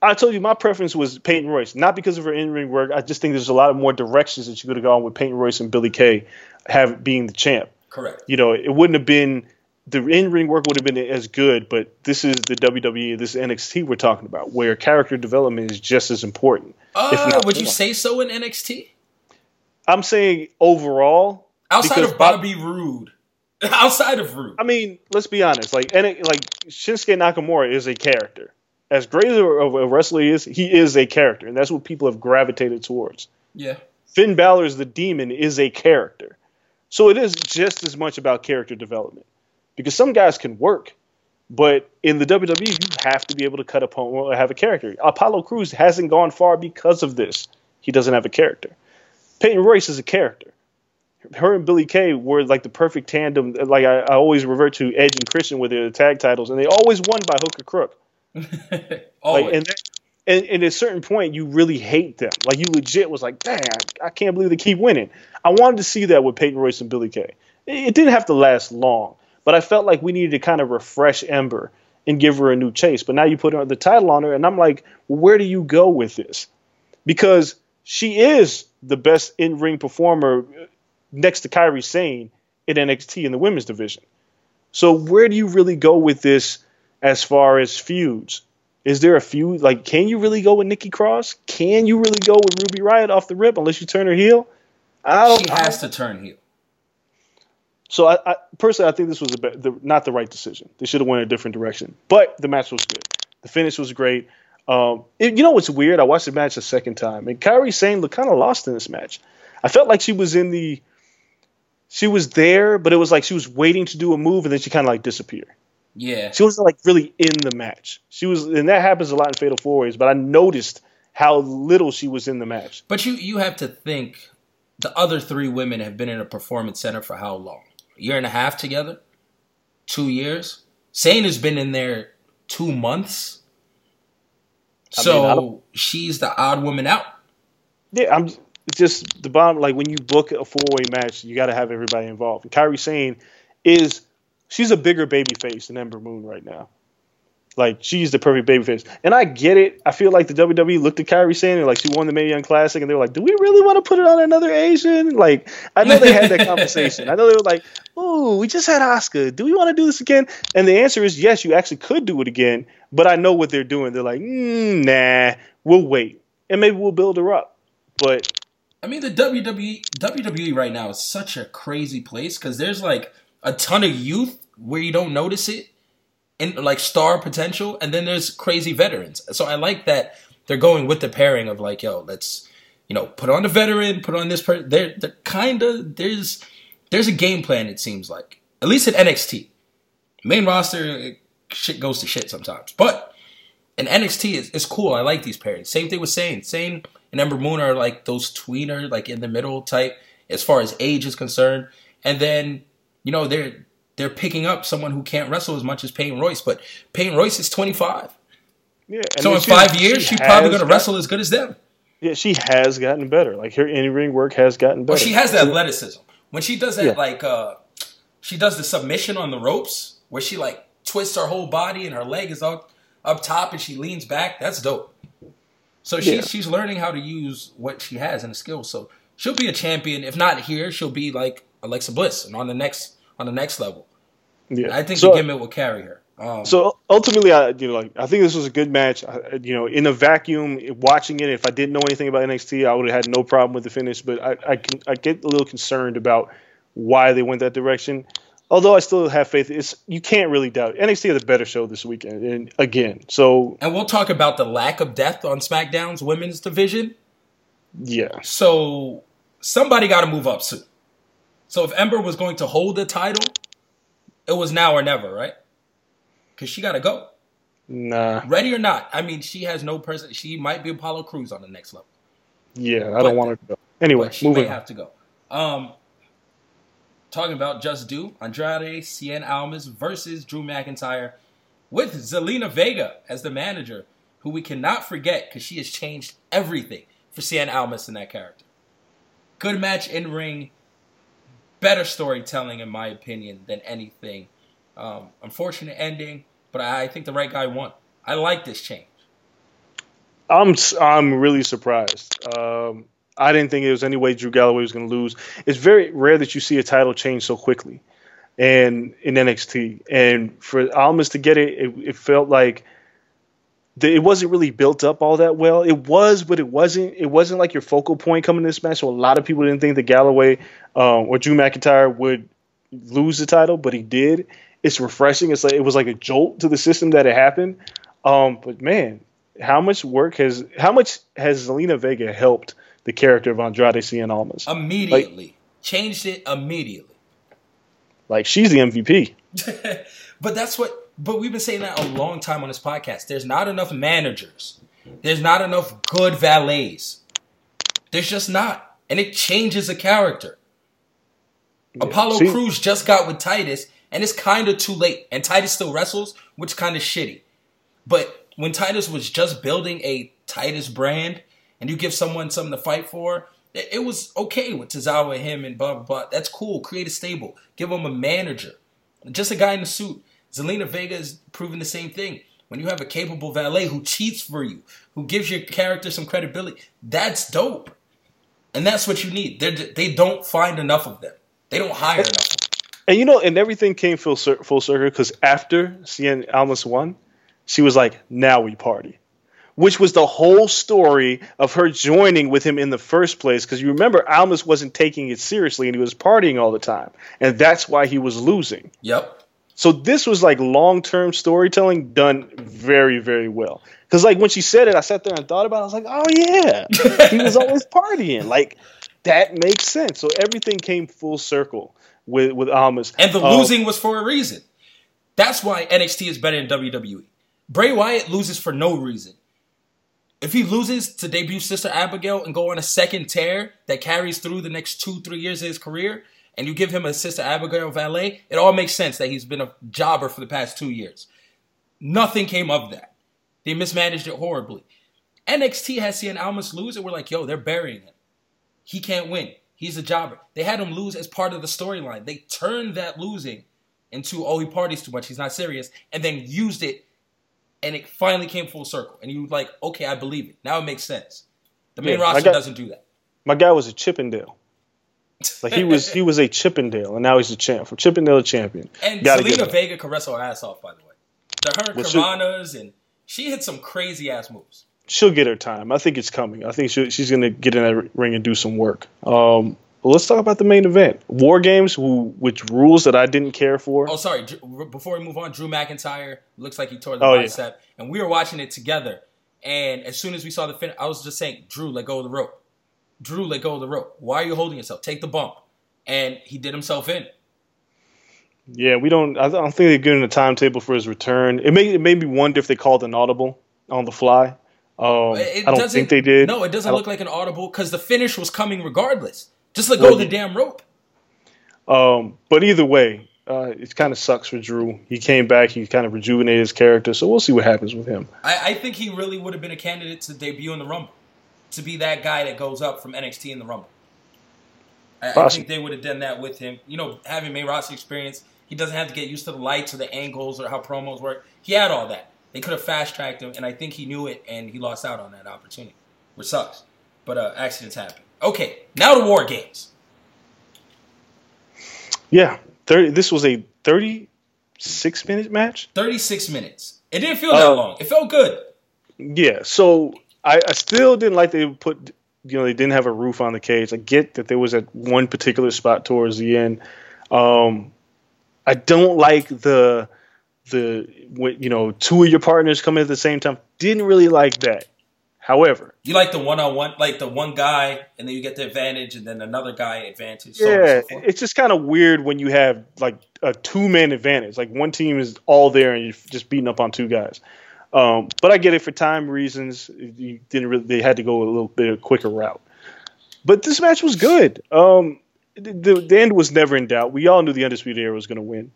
I told you my preference was Peyton Royce, not because of her in-ring work. I just think there's a lot of more directions that you could have gone with Peyton Royce and Billy Kay have being the champ. Correct. You know, it wouldn't have been the in-ring work would have been as good, but this is the WWE, this is NXT we're talking about, where character development is just as important. Uh, would you say so in NXT? I'm saying overall, Outside of Bob- Bobby Roode, outside of Roode, I mean, let's be honest. Like, and like Shinsuke Nakamura is a character. As great of a wrestler he is, he is a character, and that's what people have gravitated towards. yeah. Finn Balor's the demon is a character, so it is just as much about character development. Because some guys can work, but in the WWE, you have to be able to cut a promo or have a character. Apollo Crews hasn't gone far because of this. He doesn't have a character. Peyton Royce is a character. Her and Billy Kay were like the perfect tandem. Like I, I always revert to Edge and Christian with their tag titles, and they always won by hook or crook. Always. Like, and, that, and, and at a certain point, you really hate them. Like, you legit was like, dang, I, can't believe they keep winning. I wanted to see that with Peyton Royce and Billy Kay. It, it didn't have to last long, but I felt like we needed to kind of refresh Ember and give her a new chase. But now you put her, the title on her, and I'm like, where do you go with this? Because she is the best in ring performer next to Kairi Sane in NXT in the women's division. So where do you really go with this as far as feuds? Is there a feud? Like, can you really go with Nikki Cross? Can you really go with Ruby Riot off the rip unless you turn her heel? I don't. she I- has to turn heel. so I, I personally, I think this was a, the, not the right decision. They should have went a different direction. But the match was good. The finish was great. Um, it- you know what's weird? I watched the match a second time, and Kairi Sane looked kind of lost in this match. I felt like she was in the, she was there, but it was like she was waiting to do a move, and then she kind of like disappeared. Yeah. She wasn't like really in the match. She was, and that happens a lot in Fatal Four Ways. But I noticed how little she was in the match. But you you have to think the other three women have been in a performance center for how long? A year and a half together? Two years? Sane has been in there two months. I So mean, she's the odd woman out. Yeah, I'm just the bottom. Like when you book a four way match, you got to have everybody involved. And Kairi Sane is she's a bigger baby face than Ember Moon right now. Like she's the perfect baby face, and I get it. I feel like the WWE looked at Kairi and like she won the Mae Young Classic, and they were like, "Do we really want to put it on another Asian?" Like I know they had that conversation. I know they were like, "Oh, we just had Asuka. Do we want to do this again?" And the answer is yes, you actually could do it again. But I know what they're doing. They're like, mm, "Nah, we'll wait, and maybe we'll build her up." But I mean, the WWE WWE right now is such a crazy place because there's like a ton of youth where you don't notice it, and like star potential, and then there's crazy veterans. So I like that they're going with the pairing of like, yo, let's you know put on the veteran, put on this person. They're they're kind of there's there's a game plan. It seems like at least at NXT, main roster shit goes to shit sometimes, but in NXT is it's cool. I like these pairings. Same thing with Sane. Sane and Ember Moon are like those tweener, like in the middle type as far as age is concerned. And then, you know, they're they're picking up someone who can't wrestle as much as Peyton Royce, but Peyton Royce is 25. yeah, and So in she- five years, she she's probably going to wrestle as good as them. Yeah, she has gotten better. Like her in ring work has gotten better. Well, she has the athleticism. When she does that, Yeah. like, uh, she does the submission on the ropes, where she like twists her whole body and her leg is up up top, and she leans back. That's dope. So she's Yeah. she's learning how to use what she has and the skills. So she'll be a champion. If not here, she'll be like Alexa Bliss, and on the next on the next level. Yeah. I think so, the gimmick will carry her. Um, So ultimately, I you know like I think this was a good match. I, you know, in a vacuum, watching it, if I didn't know anything about NXT, I would have had no problem with the finish. But I I, can, I get a little concerned about why they went that direction. although I still have faith, it's you can't really doubt it. NXT had a better show this weekend, and again, so And we'll talk about the lack of depth on SmackDown's women's division. yeah, So somebody got to move up soon. So if Ember was going to hold the title, it was now or never, right? Because she got to go. nah, Ready or not, I mean, she has no person. She might be Apollo Crews on the next level. yeah, I But- don't want her to go. Anyway, she may on. have to go. Um, talking about Just Do, Andrade Cien Almas versus Drew McIntyre with Zelina Vega as the manager, who we cannot forget because she has changed everything for Cien Almas in that character. Good match in ring, better storytelling in my opinion than anything. Um, unfortunate ending, but I think the right guy won. I like this change. I'm I'm really surprised. Um, I didn't think there was any way Drew Galloway was going to lose. It's very rare that you see a title change so quickly, and in NXT, and for Almas to get it, it, it felt like the, it wasn't really built up all that well. It was, but it wasn't. It wasn't like your focal point coming to this match. So a lot of people didn't think that Galloway um, or Drew McIntyre would lose the title, but he did. It's refreshing. It's like it was like a jolt to the system that it happened. Um, but man, how much work has how much has Zelina Vega helped the character of Andrade Cien Almas? Immediately. Changed it immediately. Like she's the MVP. But that's what. But we've been saying that a long time on this podcast. There's not enough managers. There's not enough good valets. There's just not, and it changes a character. Apollo See- Crews just got with Titus, and it's kind of too late. And Titus still wrestles, which kind of shitty. But when Titus was just building a Titus brand, and you give someone something to fight for, it, was okay with Tozawa and him and blah blah blah. That's cool. Create a stable. Give him a manager, just a guy in a suit. Zelina Vega is proving the same thing. When you have a capable valet who cheats for you, who gives your character some credibility, that's dope. And that's what you need. They're, they don't find enough of them. They don't hire enough. And you know, and everything came full, full circle because after Cien Almas won, she was like, "Now we party," which was the whole story of her joining with him in the first place. Because you remember, Almas wasn't taking it seriously and he was partying all the time, and that's why he was losing. Yep. So this was like long term storytelling done very, very well. Because like when she said it, I sat there and thought about it. I was like, oh yeah, he was always partying. Like that makes sense. So everything came full circle with with Almas. And the Um, losing was for a reason. That's why NXT is better than WWE. Bray Wyatt loses for no reason. If he loses to debut Sister Abigail and go on a second tear that carries through the next two, three years of his career, and you give him a Sister Abigail valet, it all makes sense that he's been a jobber for the past two years. Nothing came of that. They mismanaged it horribly. NXT has seen Almas lose, and we're like, yo, they're burying him. He can't win. He's a jobber. They had him lose as part of the storyline. They turned that losing into, oh, he parties too much. He's not serious. And then used it, and it finally came full circle. And you were like, okay, I believe it. Now it makes sense. The main Yeah, roster got- doesn't do that. my guy was a Chippendale. Like he was he was a Chippendale, and now he's a champ. From Chippendale to champion. And Gotta it. Vega can wrestle her ass off, by the way. The her Well, Karanas, and she hit some crazy ass moves. She'll get her time. I think it's coming. I think she, she's going to get in that ring and do some work. Um, let's talk about the main event. War Games, who which rules that I didn't care for. Oh, sorry. Before we move on, Drew McIntyre looks like he tore the Oh, yeah. bicep, and we were watching it together. And as soon as we saw the finish, I was just saying, "Drew, let go of the rope. Drew, let go of the rope. Why are you holding yourself? Take the bump." And he did himself in. Yeah, we don't. I don't think they're giving a timetable for his return. It made it made me wonder if they called an audible on the fly. Um, It I don't think they did. No, it doesn't look like an audible because the finish was coming regardless. Just let go of the damn rope. Um, but either way, uh, it kind of sucks for Drew. He came back. He kind of rejuvenated his character. So we'll see what happens with him. I, I think he really would have been a candidate to debut in the Rumble, to be that guy that goes up from NXT in the Rumble. I, I think they would have done that with him. You know, having main roster experience, he doesn't have to get used to the lights or the angles or how promos work. He had all that. They could have fast tracked him, and I think he knew it, and he lost out on that opportunity, which sucks. But uh, accidents happen. Okay, now the War Games. Yeah, 30, this was a 36 minute match. 36 minutes. It didn't feel that Uh, long. It felt good. Yeah, so I, I still didn't like they put you know they didn't have a roof on the cage. I get that there was at one particular spot towards the end. Um, I don't like the the you know two of your partners coming at the same time. Didn't really like that. However, You like the one on one, like the one guy, and then you get the advantage, and then another guy advantage. so yeah, so it's just kind of weird when you have like a two man advantage. Like one team is all there and you're just beating up on two guys. Um, but I get it for time reasons. You didn't really. They had to go a little bit of quicker route. But this match was good. Um, the, the end was never in doubt. We all knew the undisputed era was going to win.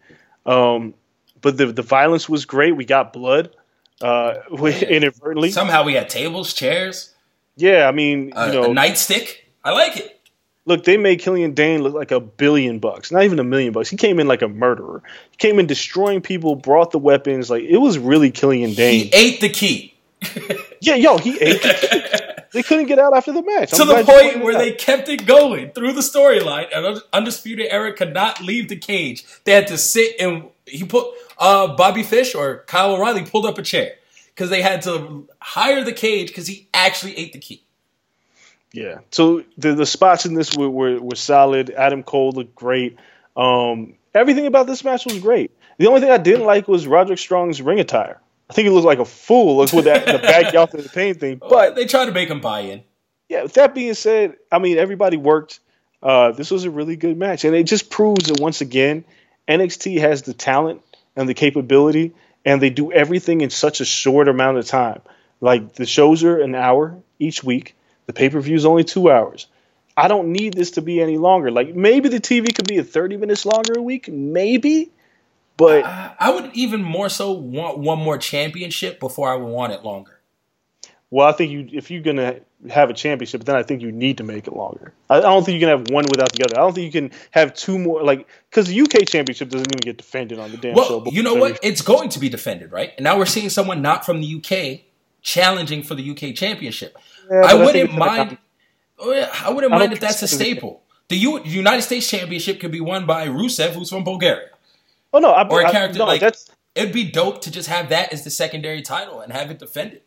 Um, but the the violence was great. We got blood uh, inadvertently. somehow we had tables, chairs, yeah, I mean, a, you know, a nightstick. I like it. Look, they made Killian Dain look like a billion bucks, not even a million bucks. He came in like a murderer. He came in destroying people, brought the weapons. Like it was really Killian Dain. He ate the key yeah, yo, he ate. The they couldn't get out after the match. to I'm the point where they kept it going through the storyline, and Undisputed Era could not leave the cage. They had to sit and he put uh, Bobby Fish or Kyle O'Reilly pulled up a chair because they had to hire the cage because he actually ate the key. Yeah. So the the spots in this were were, were solid. Adam Cole looked great. Um, everything about this match was great. The only thing I didn't like was Roderick Strong's ring attire. I think he looked like a fool with that the back out to the pain thing. But But they tried to make him buy in. yeah, with that being said, I mean everybody worked. Uh, this was a really good match, and it just proves that once again, NXT has the talent and the capability, and they do everything in such a short amount of time. Like the shows are an hour each week. The pay per view is only two hours. I don't need this to be any longer. Like maybe the TV could be a thirty minutes longer a week, maybe, but I would even more so want one more championship before I would want it longer. well, I think you if you're gonna have a championship, then I think you need to make it longer. I, I don't think you can have one without the other. I don't think you can have two more like because the UK championship doesn't even get defended on the damn show. Well, you know what? It's going to be defended, right? And now we're seeing someone not from the UK challenging for the UK championship. Yeah, I I wouldn't mind. oh, I wouldn't I mind if that's a staple. The U- United States Championship could be won by Rusev, who's from Bulgaria. Oh no, I, Or a character no, like that's it'd be dope to just have that as the secondary title and have it defended.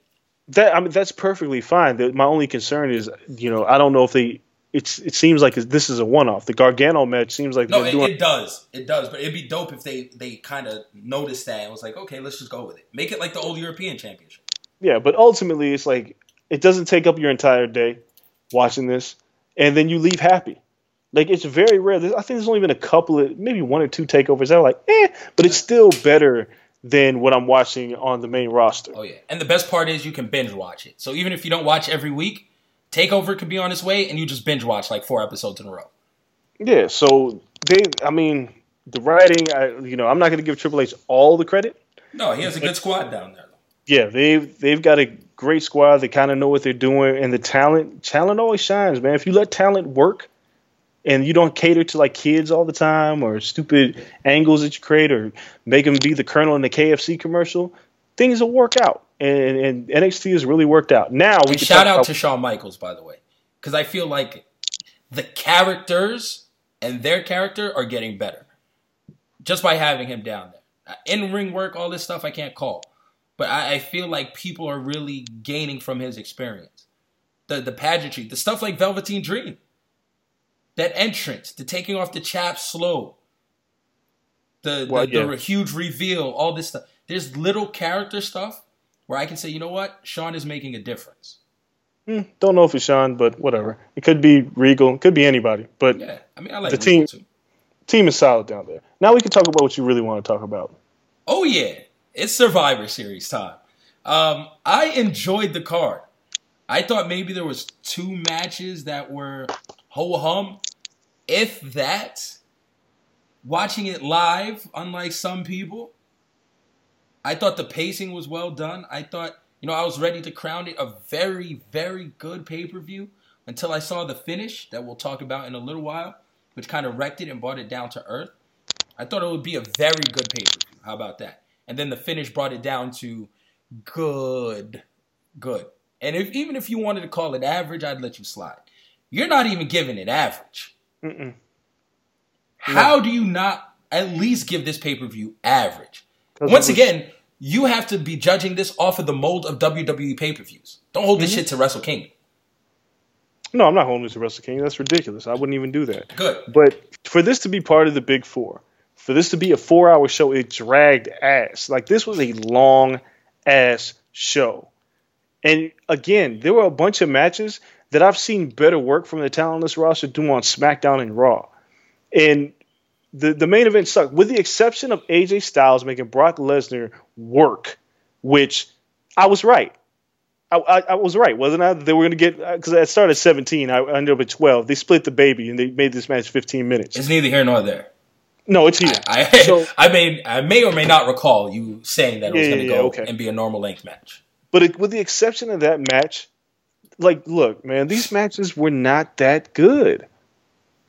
that. I mean, that's perfectly fine. The, my only concern is, you know, I don't know if they. It's it seems like this is a one off. The Gargano match seems like No, it, doing. it does. It does. But it'd be dope if they they kind of noticed that and was like, okay, let's just go with it. Make it like the old European Championship. Yeah, but ultimately, it's like it doesn't take up your entire day watching this, and then you leave happy. Like it's very rare. There's- I think there's only been a couple of maybe one or two takeovers that are like, eh, but it's still better than what I'm watching on the main roster. Oh yeah, and the best part is you can binge watch it. So even if you don't watch every week, Takeover could be on its way, and you just binge watch like four episodes in a row. Yeah, so they, I mean, the writing, I, you know, I'm not going to give Triple H all the credit. No, he has a good squad down there. Yeah, they've they've got a great squad. They kind of know what they're doing, and the talent talent always shines, man. If you let talent work, and you don't cater to like kids all the time or stupid angles that you create or make them be the colonel in the KFC commercial, things will work out. And, and NXT has really worked out. Now we shout out to Shawn Michaels, by the way, because I feel like the characters and their character are getting better just by having him down there. In ring work, all this stuff I can't call, but I, I feel like people are really gaining from his experience. The the pageantry, the stuff like Velveteen Dream, that entrance, the taking off the chap slow, the Well, the, yeah. the huge reveal, all this stuff. There's little character stuff where I can say, you know what, Shawn is making a difference. Hmm, don't know if it's Shawn, but whatever. It could be Regal, it could be anybody. But Yeah, I mean, I like The Regal team- too. team is solid down there. Now we can talk about what you really want to talk about. Oh yeah, it's Survivor Series time. Um, I enjoyed the card. I thought maybe there was two matches that were ho hum, if that. Watching it live, unlike some people, I thought the pacing was well done. I thought, you know, I was ready to crown it a very, very good pay per view until I saw the finish that we'll talk about in a little while, which kind of wrecked it and brought it down to earth. I thought it would be a very good pay per view. How about that? And then the finish brought it down to good, good. And if even if you wanted to call it average, I'd let you slide. You're not even giving it average. How do you not at least give this pay per view average? Once was- again, you have to be judging this off of the mold of WWE pay per views. Don't hold this Mm-hmm. shit to Wrestle Kingdom. No, I'm not holding this to Wrestle King. That's ridiculous. I wouldn't even do that. Good. But for this to be part of the Big Four, For this to be a four hour show, it dragged ass. Like this was a long ass show. And again, there were a bunch of matches that I've seen better work from the talent on this roster do on SmackDown and Raw. And the, the main event sucked, with the exception of AJ Styles making Brock Lesnar work, which I was right. I, I, I was right, wasn't I? They were going to get uh, because I started at 17. I ended up at 12. They split the baby and they made this match 15 minutes. It's neither here nor there. No, it's here. I So- I may I may or may not recall you saying that it was Yeah, going to yeah, go okay. and be a normal length match. But it, with the exception of that match, like, look, man, these matches were not that good.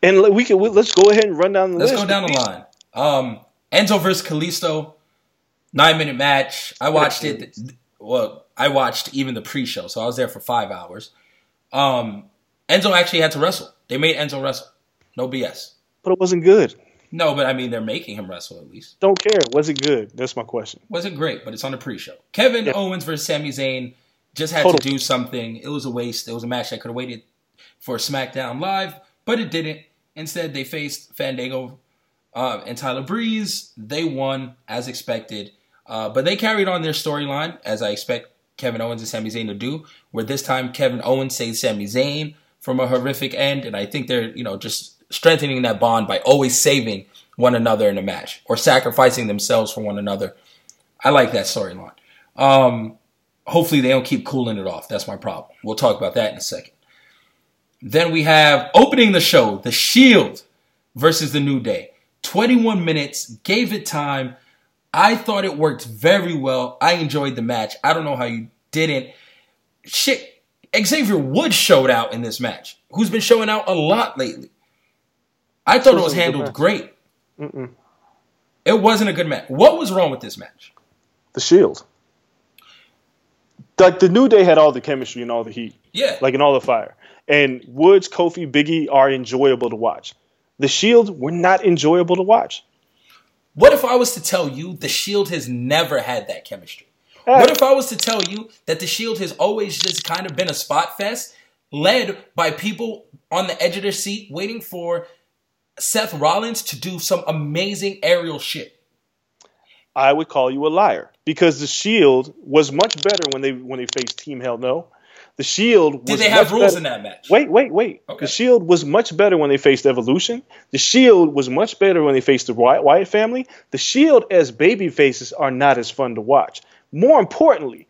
And we can we, let's go ahead and run down the list. Let's go down the line. Um, Enzo versus Kalisto, nine minute match. I watched it. Well, I watched even the pre show, so I was there for five hours. Um, Enzo actually had to wrestle. They made Enzo wrestle. No BS. but it wasn't good. No, but I mean they're making him wrestle at least. Don't care. Was it good? That's my question. Was it great, but it's on the pre-show. Kevin Yeah. Owens versus Sami Zayn just had to do something. It was a waste. It was a match that could have waited for SmackDown Live, but it didn't. Instead, they faced Fandango uh, and Tyler Breeze. They won as expected, uh, but they carried on their storyline as I expect Kevin Owens and Sami Zayn to do. Where this time Kevin Owens saved Sami Zayn from a horrific end, and I think they're you know just strengthening that bond by always saving one another in a match or sacrificing themselves for one another. I like that storyline. Um, hopefully they don't keep cooling it off. That's my problem. We'll talk about that in a second. Then we have opening the show, The Shield versus The New Day. 21 minutes, gave it time. I thought it worked very well. I enjoyed the match. I don't know how you didn't. Shit, Xavier Woods showed out in this match, who's been showing out a lot lately. I thought it was Wasn't a good handled great. It wasn't a good match. What was wrong with this match? The Shield. Like the New Day had all the chemistry and all the heat, Yeah. like and all the fire. And Woods, Kofi, Biggie are enjoyable to watch. The Shield were not enjoyable to watch. What if I was to tell you the Shield has never had that chemistry? Uh, What if I was to tell you that the Shield has always just kind of been a spot fest led by people on the edge of their seat waiting for Seth Rollins to do some amazing aerial shit? I would call you a liar because the Shield was much better when they when they faced Team Hell No. The Shield was Did they have rules better- in that match? Wait, wait, wait. Okay. The Shield was much better when they faced Evolution. The Shield was much better when they faced the Wyatt, Wyatt family. The Shield as baby faces are not as fun to watch. More importantly,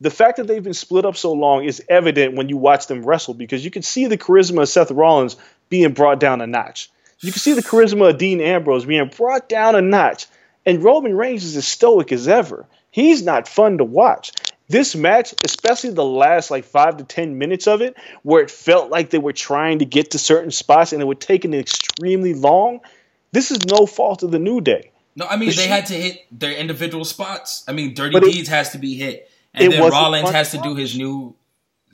the fact that they've been split up so long is evident when you watch them wrestle because you can see the charisma of Seth Rollins being brought down a notch. You can see the charisma of Dean Ambrose being brought down a notch. And Roman Reigns is as stoic as ever. He's not fun to watch. This match, especially the last like five to ten minutes of it, where it felt like they were trying to get to certain spots and it would take an extremely long. This is no fault of the New Day. No, I mean The they had to hit their individual spots. I mean, Dirty it- Deeds has to be hit, and then Rollins has to do his new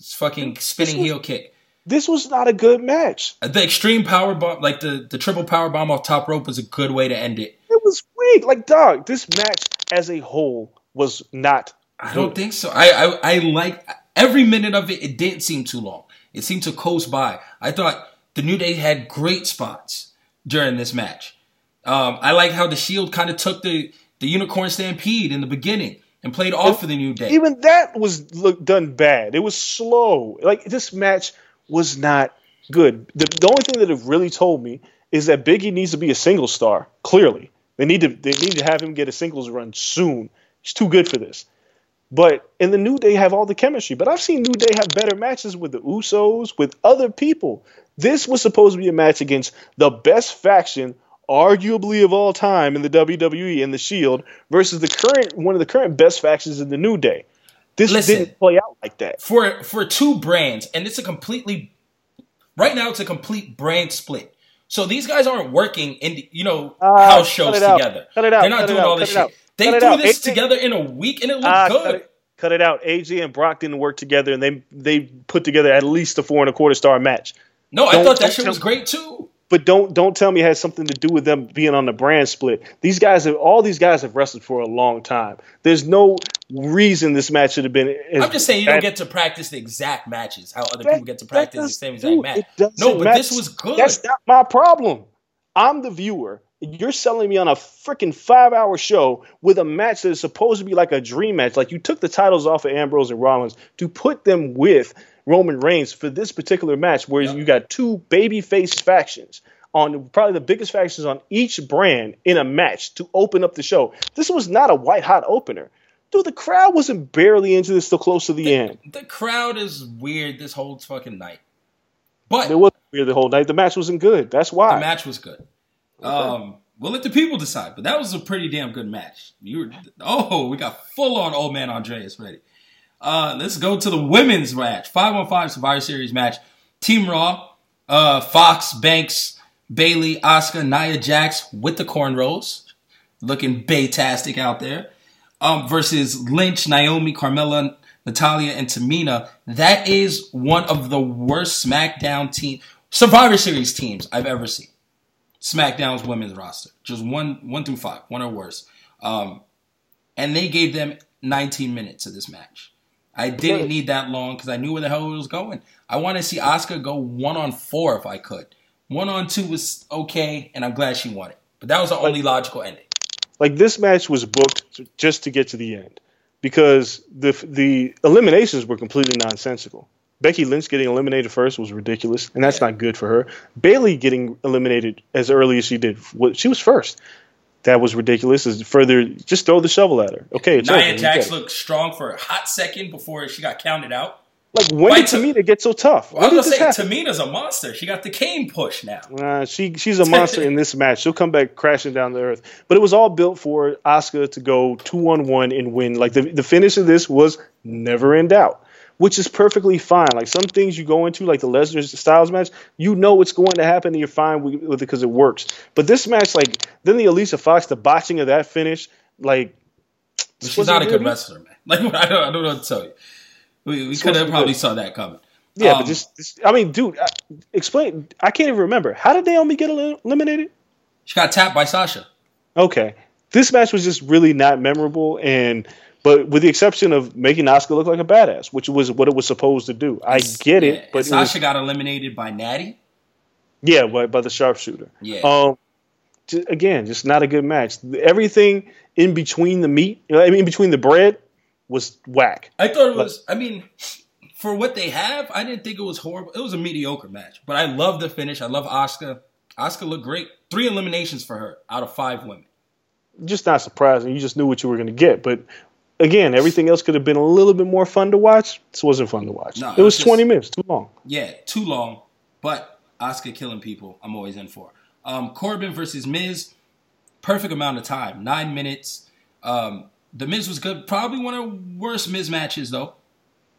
fucking spinning was- heel kick. This was not a good match. The extreme power bomb, like the the triple power bomb off top rope, was a good way to end it. It was weak. Like, dog, this match as a whole was not. I don't think so. I, I I like every minute of it. It didn't seem too long. It seemed to coast by. I thought the New Day had great spots during this match. Um, I like how the Shield kind of took the the Unicorn Stampede in the beginning and played off for the New Day. Even that was look, done bad. It was slow. Like this match was not good. The, the only thing that it really told me is that Biggie needs to be a single star. Clearly, they need to they need to have him get a singles run soon. He's too good for this. But in the New Day have all the chemistry. But I've seen New Day have better matches with the Usos, with other people. This was supposed to be a match against the best faction, arguably of all time in the WWE and the Shield, versus the current one of the current best factions in the New Day. This Listen. didn't play out like that. for for two brands, and it's a completely right now. It's a complete brand split. So these guys aren't working in the, you know Ah, house shows it out. together. Cut it out. They're not Cut doing out. all this it shit. They Cut threw this AJ together in a week and it looked Ah, good. cut it, cut it out. AJ and Brock didn't work together, and they they put together at least a four and a quarter star match. No, I Don't- thought that shit was great too. But don't don't tell me it has something to do with them being on the brand split. These guys have all these guys have wrestled for a long time. There's no reason this match should have been. as- I'm just saying you don't get to practice the exact matches how other that- people get to practice the same exact dude, match. No, but matter. this was good. That's not my problem. I'm the viewer. you're selling me on a freaking five hour show with a match that is supposed to be like a dream match. Like you took the titles off of Ambrose and Rollins to put them with Roman Reigns for this particular match, whereas you got two babyface factions on probably the biggest factions on each brand in a match to open up the show. This was not a white hot opener. Dude, the crowd wasn't barely into this till close to the, the end. The crowd is weird this whole fucking night. But it was weird the whole night. The match wasn't good. That's why. The match was good. Um, we'll let the people decide, but that was a pretty damn good match. You were, oh, we got full on old man Andreas ready. Uh, let's go to the women's match. 5 on 5 Survivor Series match. Team Raw, uh, Fox, Banks, Bayley, Asuka, Nia Jax with the cornrows. Looking baytastic out there. Um, versus Lynch, Naomi, Carmella, Natalya, and Tamina. That is one of the worst SmackDown team, Survivor Series teams I've ever seen. SmackDown's women's roster. Just one one through five, one or worse. Um, and they gave them 19 minutes of this match. I didn't need that long because I knew where the hell it was going. I want to see Asuka go one on four if I could. One on two was okay, and I'm glad she won it. But that was the only logical ending. Like this match was booked just to get to the end because the the eliminations were completely nonsensical. Becky Lynch getting eliminated first was ridiculous, and that's yeah. not good for her. Bayley getting eliminated as early as she did, she was first. That was ridiculous. Is further, just throw the shovel at her. Okay, it's Nia Jax looked strong for a hot second before she got counted out. Like when did Tamina get so tough? Well, I was gonna say Tamina's a monster. She got the cane push now. Uh, she she's a monster in this match. She'll come back crashing down the earth. But it was all built for Asuka to go two on one and win. Like the the finish of this was never in doubt which is perfectly fine. Like some things you go into, like the Lesnar Styles match, you know what's going to happen and you're fine with, with it because it works. But this match, like then the Alicia Fox, the botching of that finish, like she's not a good wrestler, man. Like I don't, I don't know what to tell you. We, we could have probably good. saw that coming. Yeah, um, but just, just, I mean, dude, explain. I can't even remember. How did Naomi get eliminated? She got tapped by Sasha. Okay, this match was just really not memorable and but with the exception of making Asuka look like a badass, which was what it was supposed to do. I get it, but Sasha was, got eliminated by Natty. Yeah, by, by the sharpshooter. Yeah. Um, just, again, just not a good match. Everything in between the meat, I mean, in between the bread, was whack. I thought it was. I mean, for what they have, I didn't think it was horrible. It was a mediocre match, but I love the finish. I love Asuka. Asuka looked great. Three eliminations for her out of five women. Just not surprising. You just knew what you were going to get. But again, everything else could have been a little bit more fun to watch. This wasn't fun to watch. No, it, was, just, 20 minutes, too long. Yeah, too long. But Asuka killing people, I'm always in for. Um, Corbin versus Miz, perfect amount of time, nine minutes. Um, the Miz was good, probably one of the worst Miz matches though,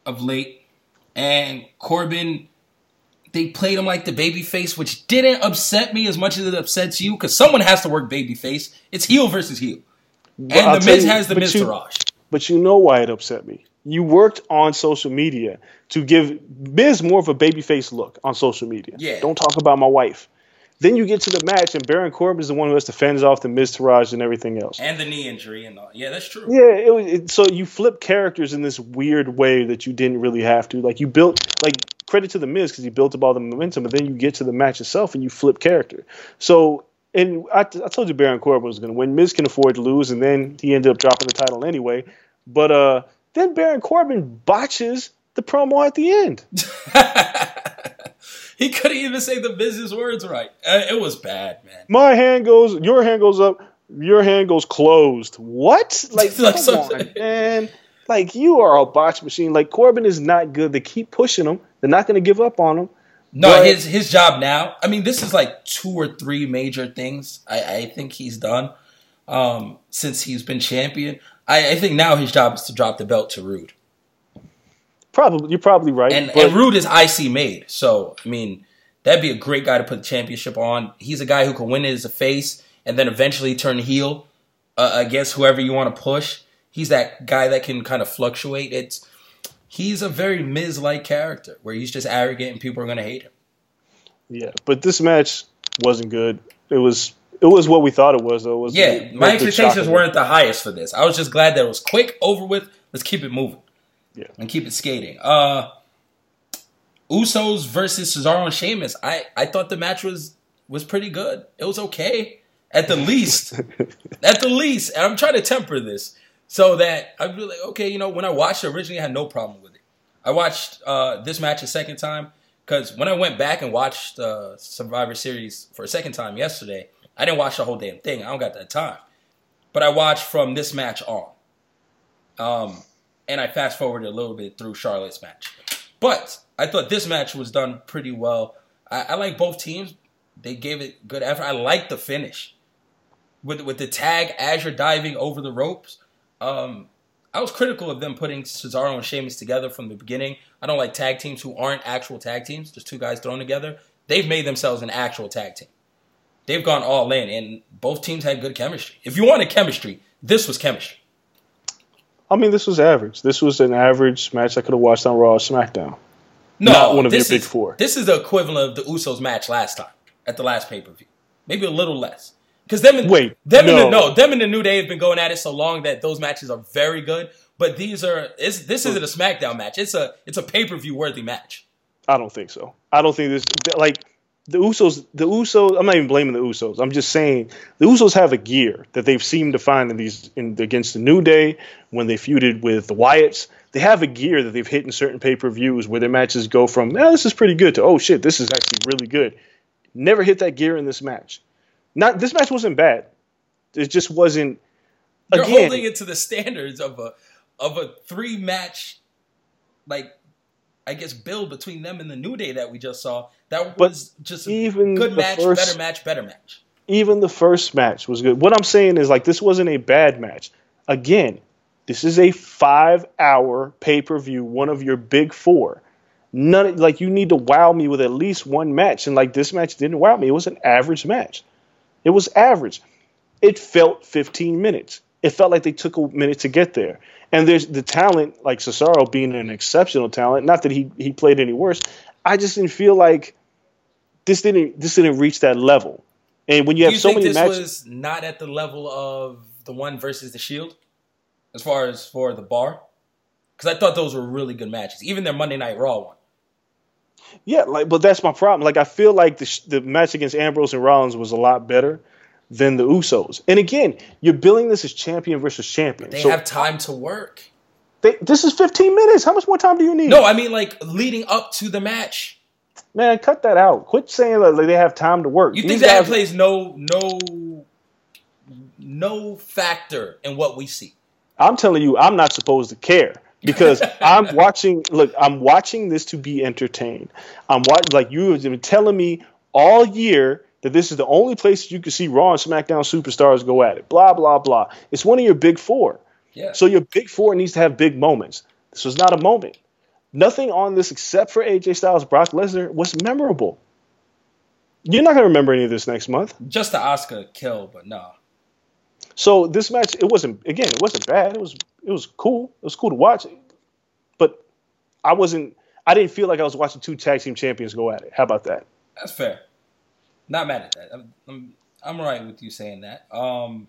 of late. And Corbin, they played him like the baby face, which didn't upset me as much as it upsets you, because someone has to work baby face. It's heel versus heel. And well, the Miz you, has the Miztourage but you know why it upset me. You worked on social media to give Miz more of a babyface look on social media. Yeah. Don't talk about my wife. Then you get to the match, and Baron Corbin is the one who has to fend off the Miztourage and everything else. And the knee injury and all. Yeah, that's true. Yeah, it was, it, so you flip characters in this weird way that you didn't really have to. Like you built, like credit to the Miz because he built up all the momentum, but then you get to the match itself and you flip character. So and I, I told you Baron Corbin was going to win. Miz can afford to lose, and then he ended up dropping the title anyway. But uh, then Baron Corbin botches the promo at the end. he couldn't even say the business words right. Uh, it was bad, man. My hand goes, your hand goes up, your hand goes closed. What? Like, like come on, man. Like you are a botch machine. Like Corbin is not good. They keep pushing him. They're not going to give up on him. No, but, his his job now. I mean, this is like two or three major things I, I think he's done um, since he's been champion. I, I, think now his job is to drop the belt to Roode. Probably, you're probably right. And, but... and Roode is IC made, so I mean, that'd be a great guy to put the championship on. He's a guy who can win it as a face and then eventually turn heel uh, against whoever you want to push. He's that guy that can kind of fluctuate. It's he's a very Miz like character where he's just arrogant and people are going to hate him. Yeah, but this match wasn't good. It was it was what we thought it was though. It was yeah, my expectations weren't the highest for this. I was just glad that it was quick, over with. Let's keep it moving. Yeah, and keep it skating. Uh, Usos versus Cesaro and Sheamus. I I thought the match was was pretty good. It was okay. at the least, at the least. And I'm trying to temper this so that I'm like, okay. You know, when I watched it originally, I had no problem with it. I watched uh, this match a second time because when I went back and watched uh, Survivor Series for a second time yesterday, I didn't watch the whole damn thing. I don't got that time, but I watched from this match on. Um, and I fast forwarded a little bit through Charlotte's match, but I thought this match was done pretty well. I, I like both teams; they gave it good effort. I like the finish with with the tag Azure diving over the ropes. Um, I was critical of them putting Cesaro and Sheamus together from the beginning. I don't like tag teams who aren't actual tag teams, just two guys thrown together. They've made themselves an actual tag team. They've gone all in, and both teams had good chemistry. If you wanted chemistry, this was chemistry. I mean, this was average. This was an average match I could have watched on Raw or SmackDown. No, Not one of this your big four. This is the equivalent of the Usos match last time at the last pay per view, maybe a little less. Because them, and, Wait, them and the, no. no, them and the New Day have been going at it so long that those matches are very good. But these are this isn't a SmackDown match. It's a it's a pay per view worthy match. I don't think so. I don't think this like the Usos. The Usos. I'm not even blaming the Usos. I'm just saying the Usos have a gear that they've seemed to find in these in against the New Day when they feuded with the Wyatts. They have a gear that they've hit in certain pay per views where their matches go from "yeah, this is pretty good" to "oh shit, this is actually really good." Never hit that gear in this match. Not this match wasn't bad. It just wasn't. You're again, holding it to the standards of a of a three match, like I guess build between them and the New Day that we just saw. That was just a even good match, first- better match, better match. even the first match was good. What I'm saying is like this wasn't a bad match. Again, this is a five hour pay per view, one of your big four. None like you need to wow me with at least one match, and like this match didn't wow me. It was an average match. It was average. It felt 15 minutes. It felt like they took a minute to get there. And there's the talent, like Cesaro being an exceptional talent. Not that he he played any worse. I just didn't feel like this didn't this didn't reach that level. And when you have you so think many this matches, was not at the level of the one versus the Shield, as far as for the bar? Because I thought those were really good matches, even their Monday Night Raw one. Yeah, like, but that's my problem. Like, I feel like the sh- the match against Ambrose and Rollins was a lot better than the Usos. And again, you're billing this as champion versus champion. They so have time to work. they, this is 15 minutes. How much more time do you need? No, I mean like leading up to the match. man, cut that out. Quit saying that like, they have time to work. You These think that guys- plays no no no factor in what we see? I'm telling you, I'm not supposed to care because I'm watching. Look, I'm watching this to be entertained. I'm watching like you have been telling me all year that this is the only place you can see Raw and SmackDown superstars go at it. Blah blah blah. It's one of your big four. Yeah. So your big four needs to have big moments. This was not a moment. Nothing on this except for AJ Styles, Brock Lesnar was memorable. You're not gonna remember any of this next month. just the Asuka kill, but no. So this match, it wasn't again, it wasn't bad. It was it was cool. It was cool to watch. But I wasn't I didn't feel like I was watching two tag team champions go at it. How about that? That's fair. Not mad at that. I'm I'm, I'm right with you saying that. Um,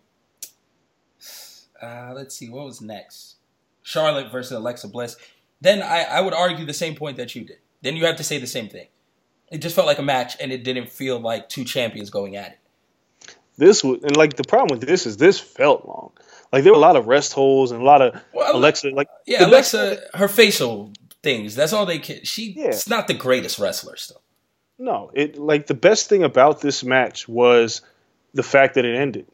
uh, let's see what was next. Charlotte versus Alexa Bliss. Then I, I would argue the same point that you did. Then you have to say the same thing. It just felt like a match, and it didn't feel like two champions going at it. This was and like the problem with this is this felt long. Like there were a lot of rest holes and a lot of Well, Alexa like Yeah, the best- Alexa, her facial things. That's all they can. She's Yeah. not the greatest wrestler still. no, it like the best thing about this match was the fact that it ended.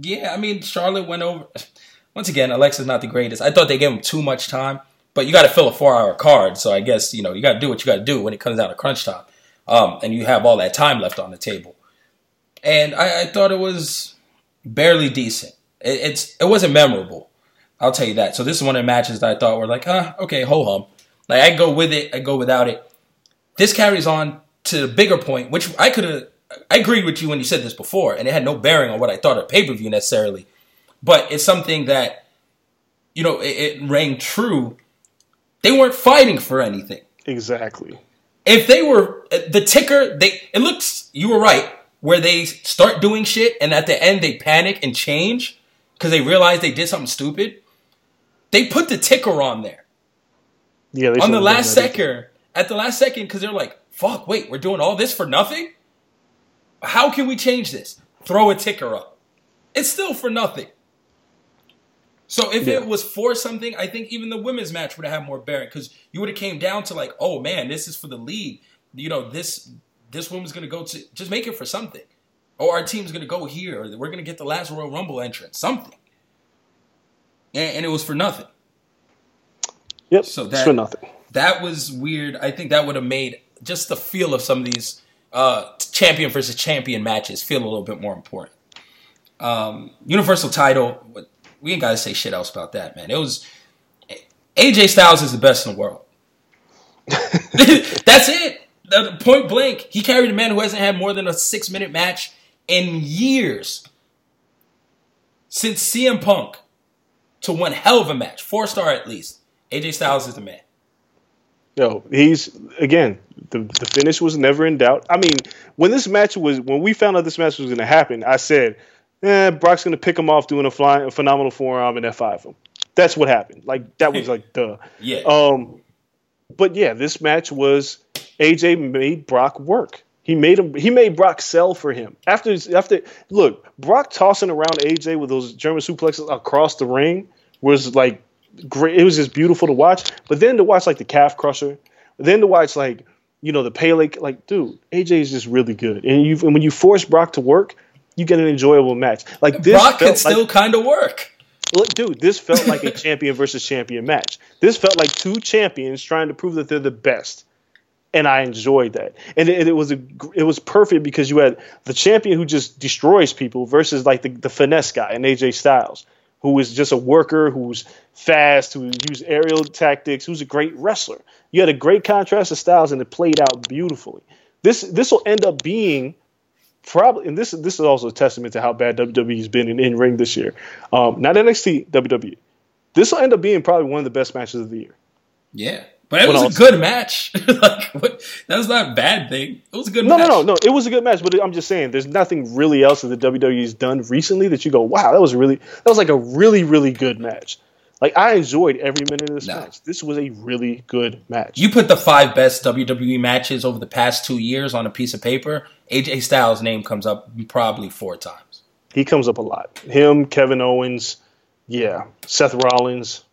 Yeah, I mean, Charlotte went over. Once again, Alexa's not the greatest. I thought they gave him too much time, but you got to fill a four-hour card, so I guess you know you got to do what you got to do when it comes down to crunch time, um, and you have all that time left on the table. And I, I thought it was barely decent. It, it's it wasn't memorable. I'll tell you that. So this is one of the matches that I thought were like, ah, okay, ho hum. Like I go with it, I go without it. This carries on to the bigger point, which I could have. I agreed with you when you said this before, and it had no bearing on what I thought of pay per view necessarily, but it's something that you know it, it rang true. They weren't fighting for anything. Exactly. If they were the ticker, they it looks. You were right where they start doing shit, and at the end they panic and change because they realize they did something stupid. They put the ticker on there Yeah, they on the last second, at the last second, because they're like, "Fuck, wait, we're doing all this for nothing." How can we change this? throw a ticker up. It's still for nothing. So if Yeah. it was for something, I think even the women's match would have had more bearing because you would have came down to like, oh man, this is for the league. You know, this this woman's gonna go to just make it for something, or our team's gonna go here, or we're gonna get the last Royal Rumble entrance, something. And, and it was for nothing. Yep. So it's that- for nothing. That was weird. I think that would have made just the feel of some of these uh, champion versus champion matches feel a little bit more important. Um, Universal title, we ain't got to say shit else about that, man. It was AJ Styles is the best in the world. That's it. The- Point blank. He carried a man who hasn't had more than a six minute match in years. Since CM Punk to one hell of a match, four star at least. AJ Styles is the man. Yo, he's again. The the finish was never in doubt. I mean, when this match was when we found out this match was going to happen, I said, "Eh, Brock's going to pick him off doing a flying a phenomenal forearm and F5 him." That's what happened. Like that was like duh. Yeah. Um, but yeah, this match was AJ made Brock work. He made him. He made Brock sell for him. After after look, Brock tossing around AJ with those German suplexes across the ring was like great. It was just beautiful to watch. But then to watch like the calf crusher, then to watch like you know the Pele, like dude, AJ is just really good. And you and when you force Brock to work, you get an enjoyable match. Like this Brock can still like, kind of work. Look, dude, this felt like a champion versus champion match. This felt like two champions trying to prove that they're the best, and I enjoyed that. And it, it was a, it was perfect because you had the champion who just destroys people versus like the, the finesse guy and AJ Styles, who is just a worker, who's fast, who uses aerial tactics, who's a great wrestler. You had a great contrast of styles, and it played out beautifully. This this will end up being probably, and this this is also a testament to how bad WWE's been in, in ring this year. Um, not NXT, WWE. This will end up being probably one of the best matches of the year. Yeah. But it was a good match. like what, that was not a bad thing. It was a good No, match. no, no, no. It was a good match, but I'm just saying, there's nothing really else that the WWE's done recently that you go, wow, that was really, that was like a really, really good match. Like I enjoyed every minute of this match. This was a really good match. You put the five best WWE matches over the past two years on a piece of paper. AJ Styles' name comes up probably four times. he comes up a lot. Him, Kevin Owens, yeah, Seth Rollins.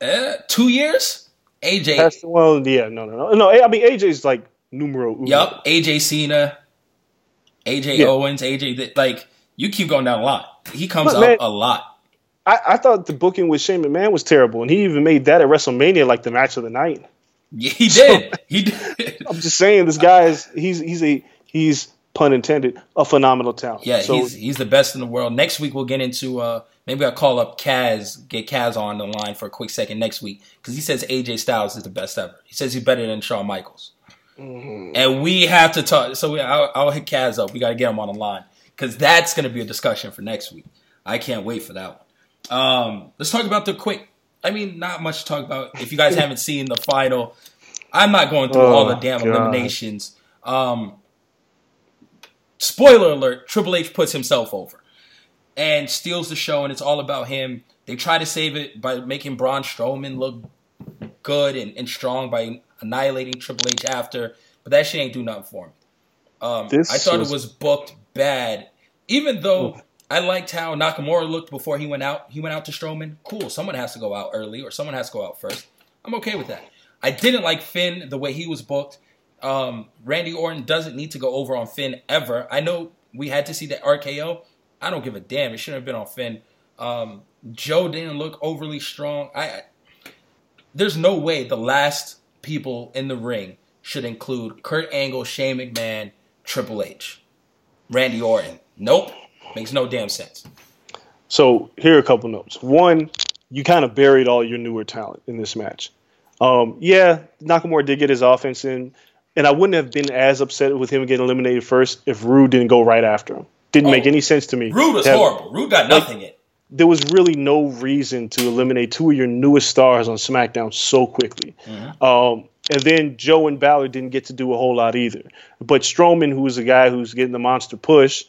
Uh, two years? AJ. That's, well, yeah, no, no, no, no. I mean, AJ's like numero uno. Yup. AJ Cena. AJ Yeah. Owens. AJ. Like, you keep going down a lot. He comes But, up man- a lot. I, I thought the booking with Shane McMahon was terrible, and he even made that at WrestleMania like the match of the night. Yeah, he did. he did. I'm just saying, this guy is he's he's a he's pun intended a phenomenal talent. Yeah, so he's he's the best in the world. Next week we'll get into uh maybe I'll call up Kaz, get Kaz on the line for a quick second next week because he says AJ Styles is the best ever. He says he's better than Shawn Michaels, Mm-hmm. and we have to talk. So we, I'll, I'll hit Kaz up. We got to get him on the line because that's going to be a discussion for next week. I can't wait for that one. Um, let's talk about the quick. I mean, not much to talk about. If you guys haven't seen the final, I'm not going through all the Oh, damn God. eliminations. Um, spoiler alert: Triple H puts himself over and steals the show, and it's all about him. They try to save it by making Braun Strowman look good and, and strong by annihilating Triple H after, but that shit ain't do nothing for me. Um, I thought was- it was booked bad, even though I liked how Nakamura looked before he went out. He went out to Strowman. Cool. Someone has to go out early, or someone has to go out first. I'm okay with that. I didn't like Finn the way he was booked. Um, Randy Orton doesn't need to go over on Finn ever. I know we had to see the RKO. I don't give a damn. It shouldn't have been on Finn. Um, Joe didn't look overly strong. I, I there's no way the last people in the ring should include Kurt Angle, Shane McMahon, Triple H, Randy Orton. Nope, makes no damn sense. So here are a couple notes. One, you kind of buried all your newer talent in this match. Um, yeah, Nakamura did get his offense in, and I wouldn't have been as upset with him getting eliminated first if Roode didn't go right after him. Didn't make Oh. any sense to me. Roode was have- horrible. Roode got nothing in. There was really no reason to eliminate two of your newest stars on SmackDown so quickly. Um, and then Joe and Balor didn't get to do a whole lot either. But Strowman, who's the guy who's getting the monster push,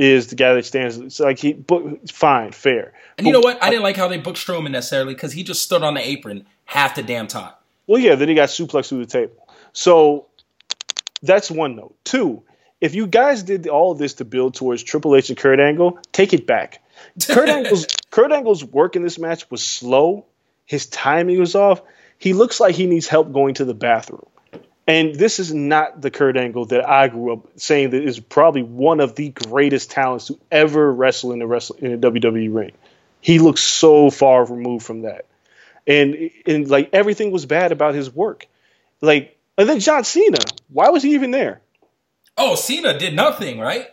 is the guy that stands. It's like he, but fine, fair. And you know what? I didn't like how they booked Strowman necessarily because he just stood on the apron half the damn time. Well, yeah, then he got suplexed through the table. So that's one note. Two, if you guys did all of this to build towards Triple H and Kurt Angle, take it back. Kurt Angle's Kurt Angle's work in this match was slow. His timing was off. He looks like he needs help going to the bathroom. And this is not the Kurt Angle that I grew up saying that is probably one of the greatest talents to ever wrestle in the wrestle in a WWE ring. He looks so far removed from that. And and like everything was bad about his work. Like and then John Cena, why was he even there? Oh, Cena did nothing, right?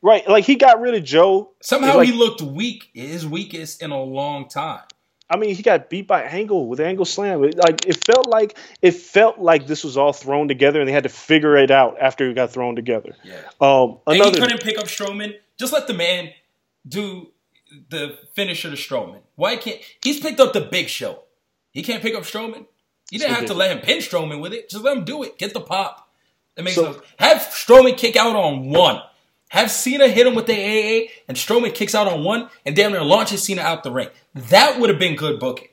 Right, like he got rid of Joe. Somehow like, he looked weak, his weakest in a long time. I mean, he got beat by Angle with Angle Slam. It, like it felt like it felt like this was all thrown together, and they had to figure it out after it got thrown together. Yeah. Um, And another he couldn't pick up Strowman. Just let the man do the finisher to Strowman. Why can't he's picked up the big show? He can't pick up Strowman. You didn't have to let him pin Strowman with it. Just let him do it. Get the pop. It makes So- no have Strowman kick out on one. Have Cena hit him with the AA and Strowman kicks out on one and damn near launches Cena out the ring. That would have been good booking.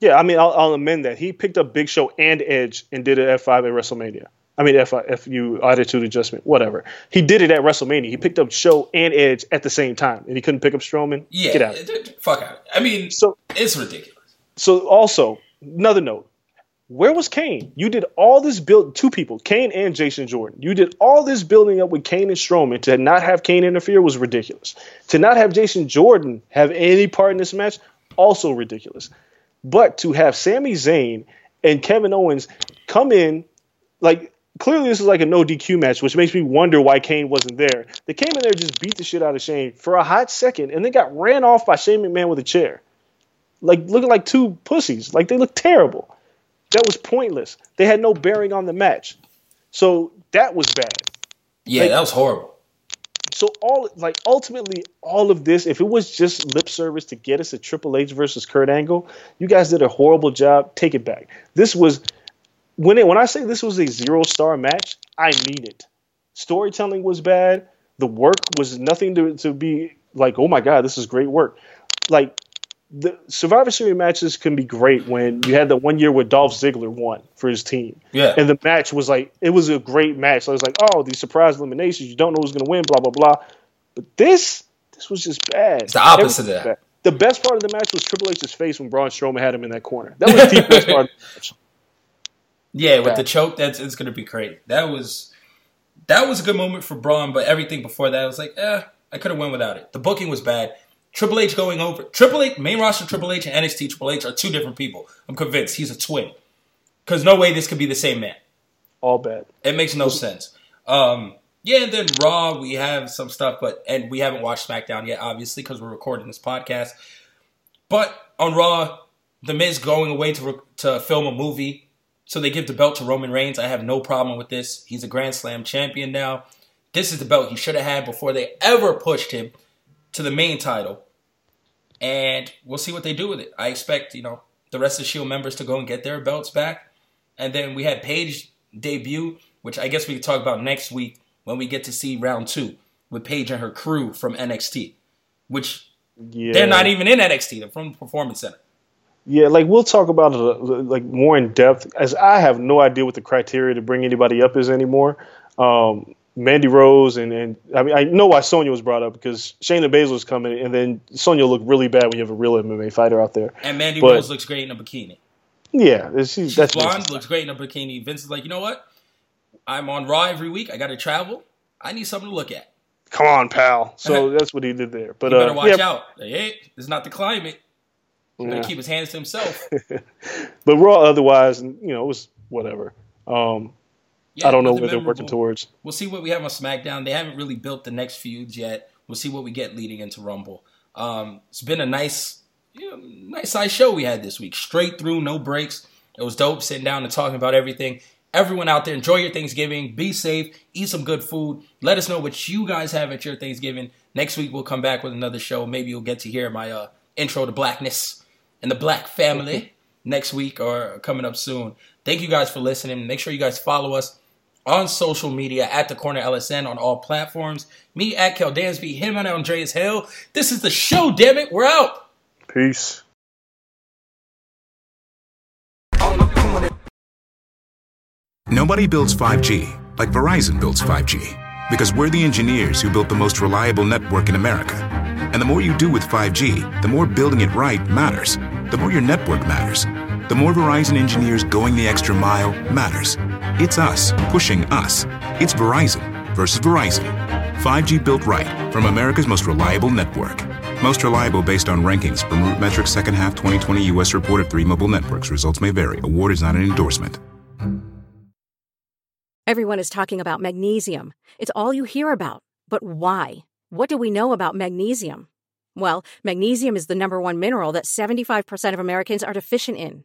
Yeah, I mean, I'll, I'll amend that. He picked up Big Show and Edge and did an F5 at WrestleMania. I mean, F FU attitude adjustment, whatever. He did it at WrestleMania. He picked up Show and Edge at the same time, and he couldn't pick up Strowman. Yeah, Get out. fuck out. I mean, So, it's ridiculous. so also another note. Where was Kane? You did all this build. Two people, Kane and Jason Jordan. You did all this building up with Kane and Strowman. To not have Kane interfere was ridiculous. To not have Jason Jordan have any part in this match, also ridiculous. But to have Sami Zayn and Kevin Owens come in, like clearly this is like a no DQ match, which makes me wonder why Kane wasn't there. They came in there just beat the shit out of Shane for a hot second, and then got ran off by Shane McMahon with a chair, like looking like two pussies. Like they look terrible. That was pointless. They had no bearing on the match, so that was bad. Yeah, Like- that was horrible. So all like ultimately all of this, if it was just lip service to get us a Triple H versus Kurt Angle, you guys did a horrible job. Take it back. This was when it, when I say this was a zero star match, I mean it. Storytelling was bad. The work was nothing to to be like, oh my god, this is great work. Like the Survivor Series matches can be great when you had the one year where Dolph Ziggler won for his team. Yeah. And the match was like, it was a great match. So I was like, oh, these surprise eliminations, you don't know who's going to win, blah, blah, blah. But this, this was just bad. It's the opposite Everything of that. The best part of the match was Triple H's face when Braun Strowman had him in that corner. That was the best part of the match. Yeah, with the choke, that's it's gonna be great. That was that was a good moment for Braun, but everything before that I was like, eh, I could have went without it. The booking was bad. Triple H going over Triple H main roster Triple H and NXT Triple H are two different people. I'm convinced he's a twin. Cause no way this could be the same man. All bad. It makes no sense. Um, yeah, and then Raw, we have some stuff, but and we haven't watched SmackDown yet, obviously, because we're recording this podcast. But on Raw, The Miz going away to to film a movie, so they give the belt to Roman Reigns. I have no problem with this. He's a Grand Slam champion now. This is the belt he should have had before they ever pushed him to the main title. And we'll see what they do with it. I expect, you know, the rest of the Shield members to go and get their belts back. And then we had Paige debut, which I guess we can talk about next week when we get to see round two with Paige and her crew from NXT, which Yeah. they're not even in NXT. They're from the Performance Center. Yeah, like we'll talk about it like more in depth, as I have no idea what the criteria to bring anybody up is anymore. Um, Mandy Rose and, and I mean I know why Sonya was brought up because Shayna Baszler was coming, and then Sonya looked really bad when you have a real MMA fighter out there. And Mandy But- Rose looks great in a bikini. Yeah, she's, She's that's blonde, looks great in a bikini. Vince is like, you know what? I'm on Raw every week. I got to travel. I need something to look at. Come on, pal. So that's what he did there. But You better uh, watch yeah, out. Hey, this is not the climate. He's Yeah. gonna keep his hands to himself. But Raw, otherwise, you know, it was whatever. Um, Yeah, I don't know where what they're working towards. We'll see what we have on SmackDown. They haven't really built the next feuds yet. We'll see what we get leading into Rumble. Um, it's been a nice, you know, nice size show we had this week. Straight through, no breaks. It was dope sitting down and talking about everything. Everyone out there, enjoy your Thanksgiving. Be safe. Eat some good food. Let us know what you guys have at your Thanksgiving. Next week we'll come back with another show. Maybe you'll get to hear my uh, intro to blackness and the black family next week or coming up soon. Thank you guys for listening. Make sure you guys follow us on social media at the corner LSN on all platforms. Me at Kel Dansby, him at Andreas Hale. This is the show, damn it. We're out. Peace. Nobody builds 5G like Verizon builds 5G. Because we're the engineers who built the most reliable network in America. And the more you do with 5G, the more building it right matters. The more your network matters. The more Verizon engineers going the extra mile matters. It's us pushing us. It's Verizon versus Verizon. 5G built right from America's most reliable network. Most reliable based on rankings from RootMetrics second half 2020 U.S. report of three mobile networks. Results may vary. Award is not an endorsement. Everyone is talking about magnesium. It's all you hear about. But why? What do we know about magnesium? Well, magnesium is the number one mineral that 75% of Americans are deficient in.